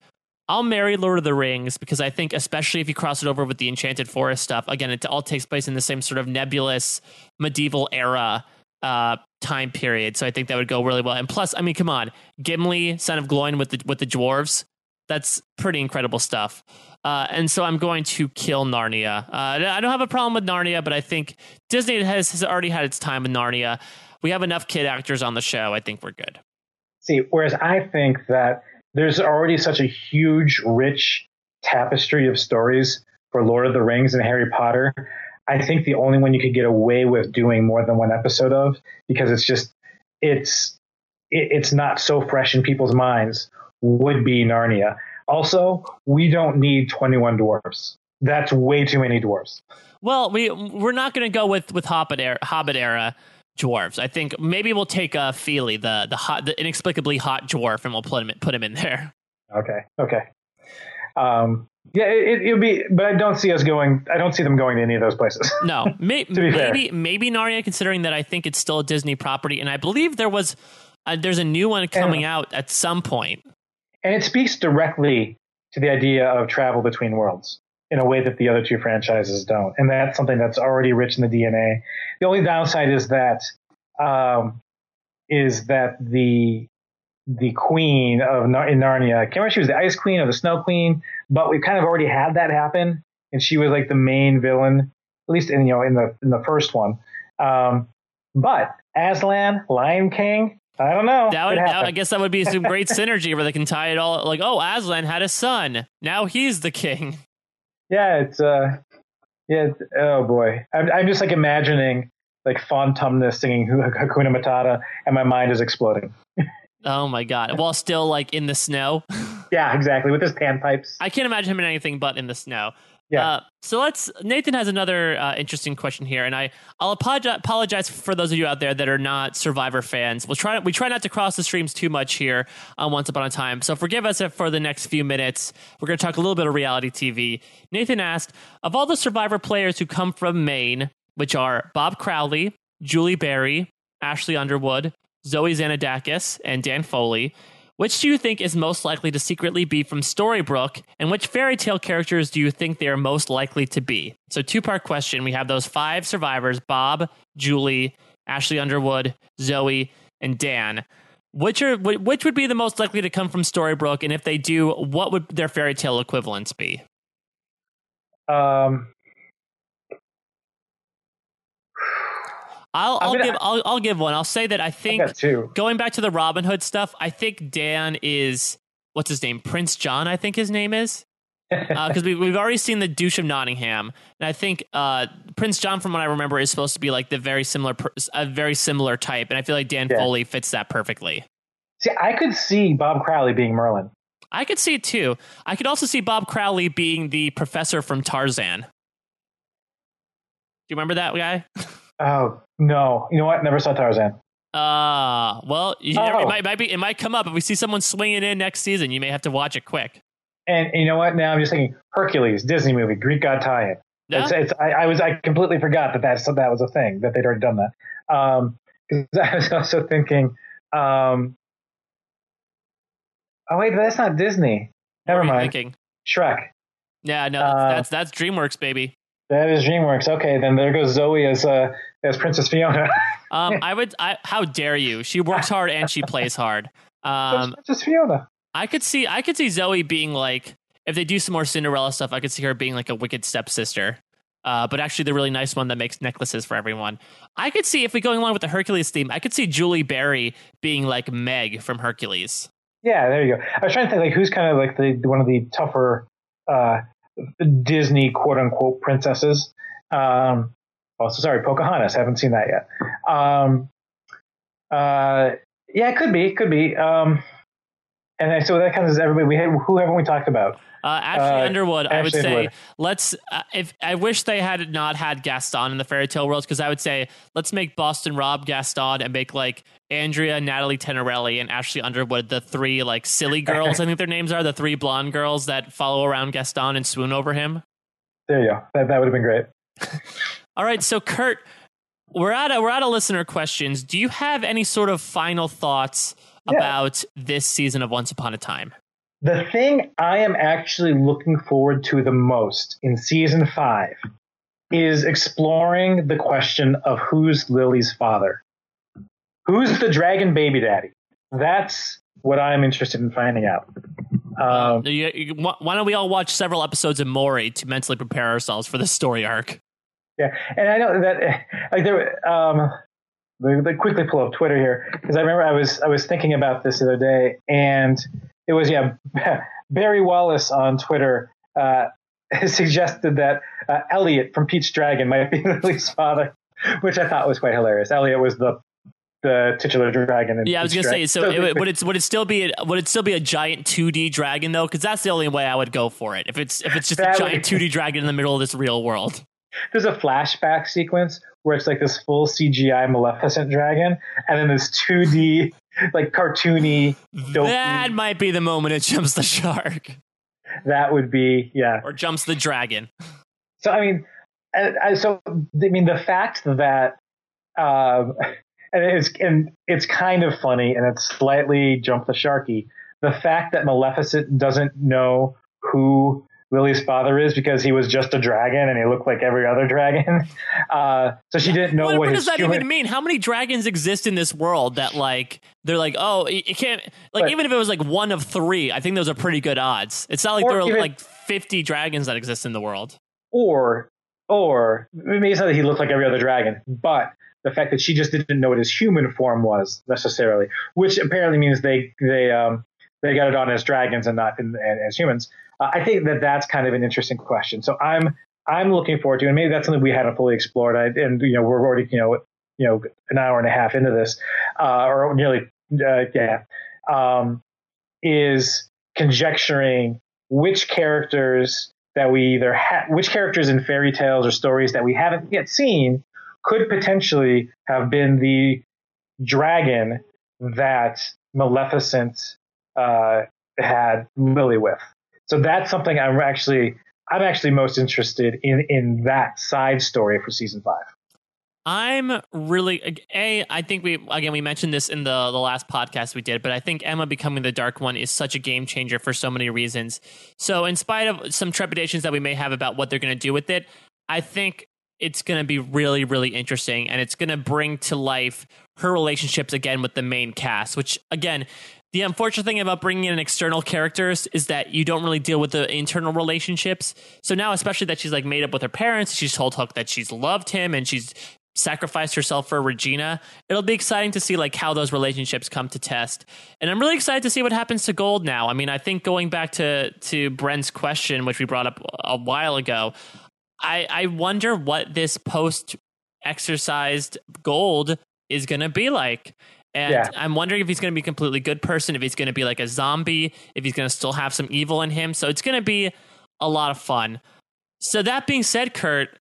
I'll marry Lord of the Rings because I think, especially if you cross it over with the Enchanted Forest stuff, again, it all takes place in the same sort of nebulous medieval era uh, time period. So I think that would go really well. And plus, I mean, come on, Gimli, son of Gloin with the with the dwarves, that's pretty incredible stuff. Uh, and so I'm going to kill Narnia. Uh, I don't have a problem with Narnia, but I think Disney has, has already had its time with Narnia. We have enough kid actors on the show. I think we're good. See, whereas I think that there's already such a huge, rich tapestry of stories for Lord of the Rings and Harry Potter. I think the only one you could get away with doing more than one episode of because it's just it's it, it's not so fresh in people's minds would be Narnia. Also, we don't need 21 dwarfs. That's way too many dwarfs. Well, we we're not going to go with with Hobbit era, Hobbit era dwarves. I think maybe we'll take uh, Fili, the the hot, the inexplicably hot dwarf, and we'll put him put him in there. Okay. Okay. Um, yeah, it, it'll be, but I don't see us going. I don't see them going to any of those places. No, may, be fair. maybe maybe Narnia, considering that I think it's still a Disney property, and I believe there was uh, there's a new one coming out at some point. and it speaks directly to the idea of travel between worlds in a way that the other two franchises don't, and that's something that's already rich in the DNA. The only downside is that um, is that the the queen of Nar- in Narnia, I can't remember if she was the Ice Queen or the Snow Queen, but we kind of already had that happen, and she was like the main villain, at least in you know in the in the first one. Um, but Aslan, Lion King, I don't know. That would, that. I guess that would be some great synergy where they can tie it all. Like, oh, Aslan had a son. Now he's the king. Yeah, it's uh, yeah. It's, oh boy, I'm, I'm just like imagining like Faun Tumnus singing Hakuna Matata, and my mind is exploding. Oh my god! While still like in the snow. Yeah, exactly with his panpipes. I can't imagine him in anything but in the snow. Yeah. Uh, so let's. Nathan has another uh, interesting question here, and I I'll apologize, for those of you out there that are not Survivor fans. We'll try we try not to cross the streams too much here on Once Upon a Time. So forgive us for the next few minutes we're going to talk a little bit of reality TV. Nathan asked of all the Survivor players who come from Maine, which are Bob Crowley, Julie Berry, Ashley Underwood, Zoe Zanidakis, and Dan Foley. Which do you think is most likely to secretly be from Storybrooke, and which fairy tale characters do you think they are most likely to be? So, two part question. We have those five survivors Bob, Julie, Ashley Underwood, Zoe, and Dan. Which are which would be the most likely to come from Storybrooke, and if they do, what would their fairy tale equivalents be? Um, I'll, I'll gonna- give I'll, I'll give one. I'll say that I I think two. going back to the Robin Hood stuff, I think Dan is what's his name? Prince John, I think his name is. Because we, we've already seen the douche of Nottingham, and I think uh, Prince John, from what I remember, is supposed to be like the very similar, a very similar type, and I feel like Dan Yeah. Foley fits that perfectly. See, I could see Bob Crowley being Merlin. I could see it too. I could also see Bob Crowley being the professor from Tarzan. Do you remember that guy? Oh no! You know what? Never saw Tarzan. Uh, well, you never, it Oh. might, might be, it might come up if we see someone swinging in next season. You may have to watch it quick. And you know what? Now I'm just thinking Hercules, Disney movie, Greek god tie-in. No? It's, it's, I, I was I completely forgot that that's, that was a thing that they'd already done that. Um, I was also thinking, um, oh wait, that's not Disney. Never mind. Thinking? Shrek. Yeah, no, that's, Uh, that's that's DreamWorks, baby. That is DreamWorks. Okay, then there goes Zoe as uh, as Princess Fiona. Um, I would. I, how dare you? She works hard and she plays hard. Um, Princess Fiona. I could see. I could see Zoe being like, if they do some more Cinderella stuff, I could see her being like a wicked stepsister. Uh, but actually, the really nice one that makes necklaces for everyone. I could see if we going along with the Hercules theme, I could see Julie Berry being like Meg from Hercules. Yeah, there you go. I was trying to think like who's kind of like the one of the tougher uh, Disney quote unquote princesses. Um, oh, so sorry, Pocahontas. Haven't seen that yet. Um, uh, yeah, it could be, it could be. Um, and so that kind of is everybody. We had, who haven't we talked about? Uh, Ashley Uh, Underwood, I would Ashley say Underwood. let's. Uh, if I wish they had not had Gaston in the fairy tale world, because I would say let's make Boston Rob Gaston and make like Andrea, Natalie Tenerelli, and Ashley Underwood the three like silly girls. I think their names are the three blonde girls that follow around Gaston and swoon over him. There you go. That that would have been great. All right, so Kurt, we're at we're at a listener questions. Do you have any sort of final thoughts Yeah. about this season of Once Upon a Time? The thing I am actually looking forward to the most in season five is exploring the question of who's Lily's father. Who's the dragon baby daddy? That's what I'm interested in finding out. Um, You- you- why why don't we all watch several episodes of Maury to mentally prepare ourselves for the story arc? yeah, and I know that like there. Um, let me quickly pull up Twitter here because I remember I was I was thinking about this the other day, and it was yeah Barry Wallace on Twitter uh, suggested that uh, Elliot from Pete's Dragon might be Lily's father, which I thought was quite hilarious. Elliot was the the titular dragon. In Yeah, I was gonna say. Dragon. So, it, would it would it still be a, would it still be a giant two D dragon though? Because that's the only way I would go for it. If it's if it's just That a giant two D dragon in the middle of this real world. there's a flashback sequence where it's like this full CGI Maleficent dragon, and then this 2D like cartoony. dopey- That might be the moment it jumps the shark that would be yeah. or jumps the dragon. So I mean, I, I, so I mean the fact that um, and it's and it's kind of funny and it's slightly jump the sharky. The fact that Maleficent doesn't know who Lily's father is because he was just a dragon and he looked like every other dragon. Uh, so she didn't know what, what, what does that human- even mean? How many dragons exist in this world that like they're like, oh, it it can't like But- even if it was like one of three, I think those are pretty good odds. It's not like there are even- like fifty dragons that exist in the world. or or maybe it's not that he looked like every other dragon, but the fact that she just didn't know what his human form was necessarily, which apparently means they they um they got it on as dragons and not in, as humans. Uh, I think that that's kind of an interesting question. So I'm I'm looking forward to, and maybe that's something we hadn't fully explored. I, and you know we're already you know you know an hour and a half into this, uh, or nearly uh, yeah, um, is conjecturing which characters that we either ha- which characters in fairy tales or stories that we haven't yet seen could potentially have been the dragon that Maleficent uh, had Lily with. So that's something I'm actually I'm actually most interested in in that side story for season five. I'm really a. I think we again we mentioned this in the the last podcast we did, but I think Emma becoming the Dark One is such a game changer for so many reasons. So, in spite of some trepidations that we may have about what they're going to do with it, I think it's going to be really really interesting, and it's going to bring to life her relationships again with the main cast. Which again, the unfortunate thing about bringing in external characters is that you don't really deal with the internal relationships. So now, especially that she's like made up with her parents, she's told Hook that she's loved him and she's sacrificed herself for Regina. It'll be exciting to see like how those relationships come to test. And I'm really excited to see what happens to Gold now. I mean, I think going back to to Brent's question, which we brought up a while ago, I I wonder what this post exorcised Gold is going to be like. And yeah. I'm wondering if he's going to be a completely good person, if he's going to be like a zombie, if he's going to still have some evil in him. So it's going to be a lot of fun. So that being said, Kurt,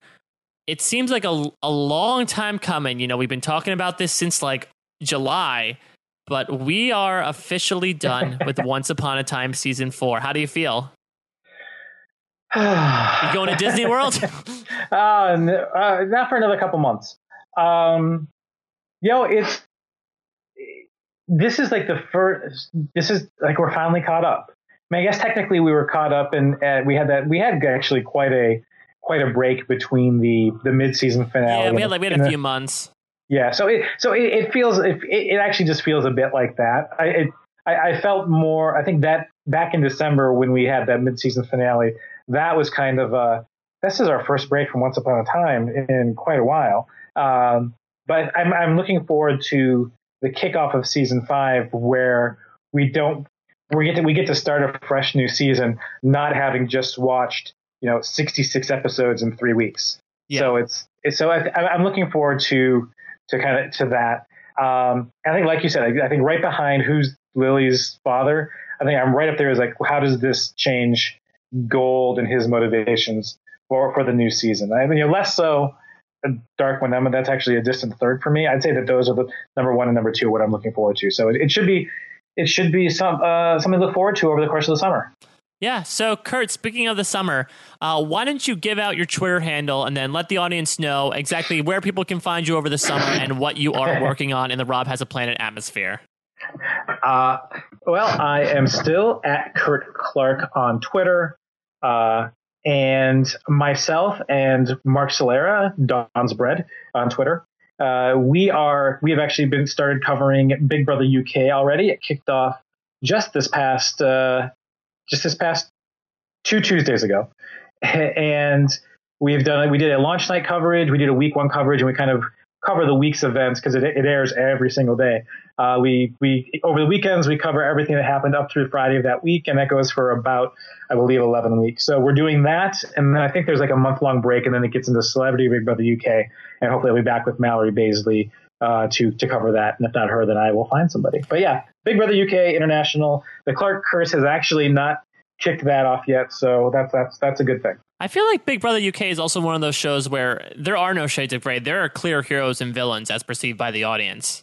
it seems like a, a long time coming. You know, we've been talking about this since like July, but we are officially done with Once Upon a Time season four. How do you feel? you going to Disney World? uh, uh, not for another couple months. Um, you know, it's this is like the first. This is like we're finally caught up. I, mean, I guess technically we were caught up, and uh, we had that. We had actually quite a quite a break between the the mid season finale. Yeah, we had like we had a few months. Yeah, so it so it, it feels it, it actually just feels a bit like that. I, it, I I felt more. I think that back in December when we had that mid season finale, that was kind of uh this is our first break from Once Upon a Time in quite a while. Um, but I'm I'm looking forward to the kickoff of season five where we don't we get to we get to start a fresh new season, not having just watched you know 66 episodes in three weeks. Yeah. So it's, it's so I, am looking forward to to kind of to that. Um, I think, like you said, I, I, think right behind who's Lily's father. I think I'm right up there. Is like, how does this change Gold and his motivations for for the new season? I mean, you know, less so Dark One. That's actually a distant third for me. I'd say that those are the number one and number two. What I'm looking forward to. So it, it should be it should be some uh, something to look forward to over the course of the summer. Yeah. So, Kurt, speaking of the summer, uh, why don't you give out your Twitter handle and then let the audience know exactly where people can find you over the summer and what you are working on in the Rob Has a Planet atmosphere? Uh, well, I am still at Kurt Clark on Twitter. Uh, and myself and Mark Solera, Don's Bread on Twitter. Uh, we are we have actually been started covering Big Brother UK already. It kicked off just this past uh, just this past two Tuesdays ago, and we've done we did a launch night coverage, we did a week one coverage, and we kind of cover the week's events because it, it airs every single day. Uh, we we over the weekends we cover everything that happened up through Friday of that week, and that goes for about I believe 11 weeks. So we're doing that, and then I think there's like a month long break, and then it gets into Celebrity Big Brother UK, and hopefully I'll be back with Mallory Baisley uh, to to cover that. And if not her, then I will find somebody. But yeah, Big Brother UK International. The Clark curse has actually not kicked that off yet, so that's that's that's a good thing. I feel like Big Brother UK is also one of those shows where there are no shades of gray. There are clear heroes and villains as perceived by the audience.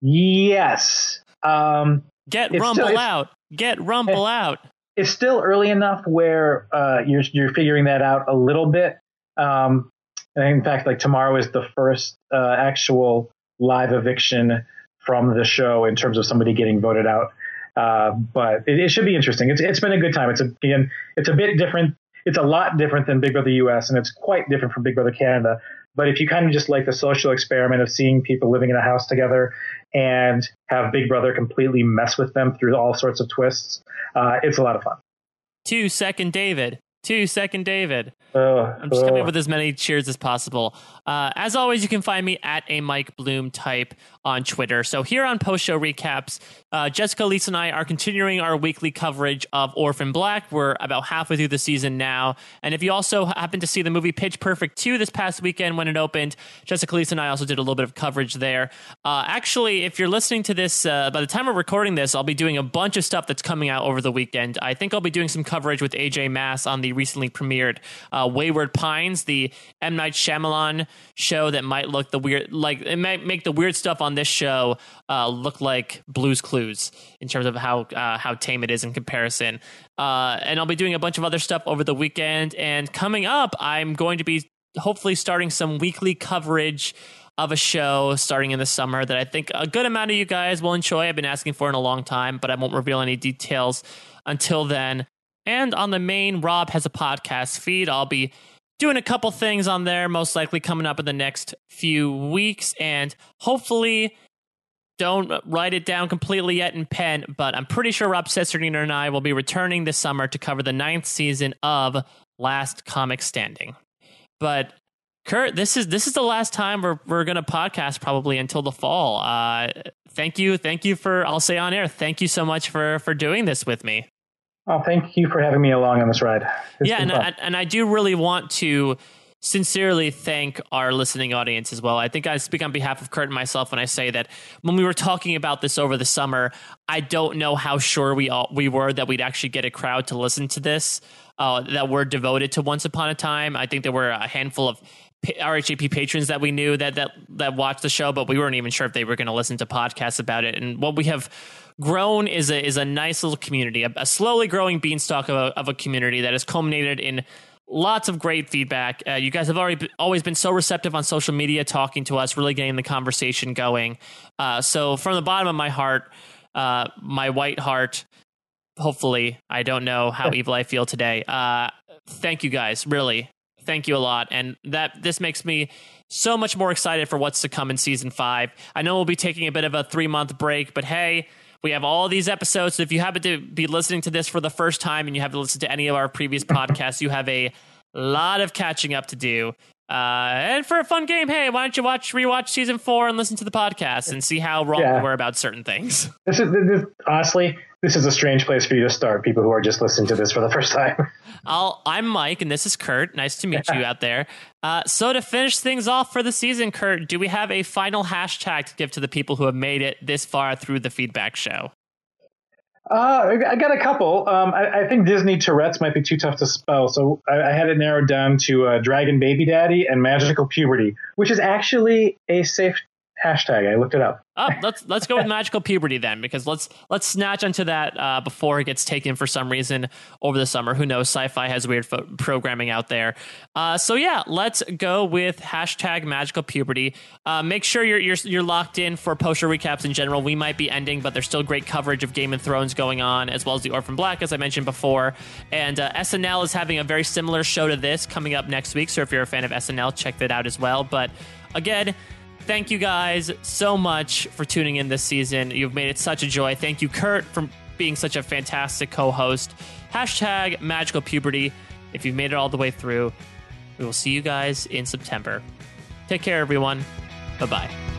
Yes. Um, Get Rumble still, out. Get Rumble out. It's still early enough where uh, you're you're figuring that out a little bit. Um, in fact, like tomorrow is the first uh, actual live eviction from the show in terms of somebody getting voted out. Uh, but it, it, should be interesting. It's it's been a good time. It's a, again, it's a bit different. It's a lot different than Big Brother US, and it's quite different from Big Brother Canada. But if you kind of just like the social experiment of seeing people living in a house together and have Big Brother completely mess with them through all sorts of twists, uh, it's a lot of fun. Two second David. Two second David. Uh, I'm just coming up with as many cheers as possible. Uh, as always, you can find me at a Mike Bloom type on Twitter. So here on post show recaps, uh, Jessica, Lisa, and I are continuing our weekly coverage of Orphan Black. We're about halfway through the season now, and if you also happen to see the movie Pitch Perfect two this past weekend when it opened, Jessica, Lisa, and I also did a little bit of coverage there. Uh, actually, if you're listening to this, uh, by the time we're recording this, I'll be doing a bunch of stuff that's coming out over the weekend. I think I'll be doing some coverage with AJ Mass on the recently premiered uh, Wayward Pines, the M Night Shyamalan show that might look the weird, like it might make the weird stuff on this show uh, look like Blue's Clues in terms of how uh, how tame it is in comparison. Uh, and I'll be doing a bunch of other stuff over the weekend. And coming up, I'm going to be hopefully starting some weekly coverage of a show starting in the summer that I think a good amount of you guys will enjoy. I've been asking for in a long time, but I won't reveal any details until then. And on the main Rob has a podcast feed. I'll be doing a couple things on there, most likely coming up in the next few weeks. And hopefully, don't write it down completely yet in pen, but I'm pretty sure Rob Cesternino and I will be returning this summer to cover the ninth season of Last Comic Standing. But Kurt, this is this is the last time we're we're gonna podcast probably until the fall. Uh, thank you, thank you for I'll say on air. Thank you so much for for doing this with me. Oh, thank you for having me along on this ride. It's yeah, and I, and I do really want to sincerely thank our listening audience as well. I think I speak on behalf of Kurt and myself when I say that when we were talking about this over the summer, I don't know how sure we all we were that we'd actually get a crowd to listen to this uh, that were devoted to Once Upon a Time. I think there were a handful of RHAP patrons that we knew that that that watched the show, but we weren't even sure if they were going to listen to podcasts about it. And what we have grown is a is a nice little community, a, a slowly growing beanstalk of a, of a community that has culminated in lots of great feedback. Uh, you guys have already always been so receptive on social media, talking to us, really getting the conversation going. Uh, so from the bottom of my heart, uh, my white heart, hopefully, I don't know how evil I feel today. Uh, thank you guys, really thank you a lot. And that this makes me so much more excited for what's to come in season five. I know we'll be taking a bit of a three month break, but hey, we have all these episodes. So if you happen to be listening to this for the first time and you haven't listened to any of our previous podcasts, you have a lot of catching up to do. Uh, and for a fun game, hey, why don't you watch rewatch season four and listen to the podcast and see how wrong yeah. we were about certain things? This is this, honestly, this is a strange place for you to start. People who are just listening to this for the first time. I'll, I'm Mike, and this is Kurt. Nice to meet you out there. Uh, so to finish things off for the season, Kurt, do we have a final hashtag to give to the people who have made it this far through the feedback show? Uh, I got a couple. Um, I, I, think Disney Tourette's might be too tough to spell, so I, I had it narrowed down to uh, Dragon Baby Daddy and Magical Puberty, which is actually a safe hashtag. I looked it up. Oh, let's let's go with magical puberty then, because let's let's snatch onto that uh, before it gets taken for some reason over the summer. Who knows? Sci-fi has weird fo- programming out there. Uh, so yeah, let's go with hashtag magical puberty. Uh, make sure you're, you're you're locked in for post show recaps in general. We might be ending, but there's still great coverage of Game of Thrones going on, as well as the Orphan Black, as I mentioned before. And uh, SNL is having a very similar show to this coming up next week. So if you're a fan of SNL, check that out as well. But again thank you guys so much for tuning in this season. You've made it such a joy. Thank you, Kurt, for being such a fantastic co host. Hashtag magical puberty. If you've made it all the way through, we will see you guys in September. Take care, everyone. Bye bye.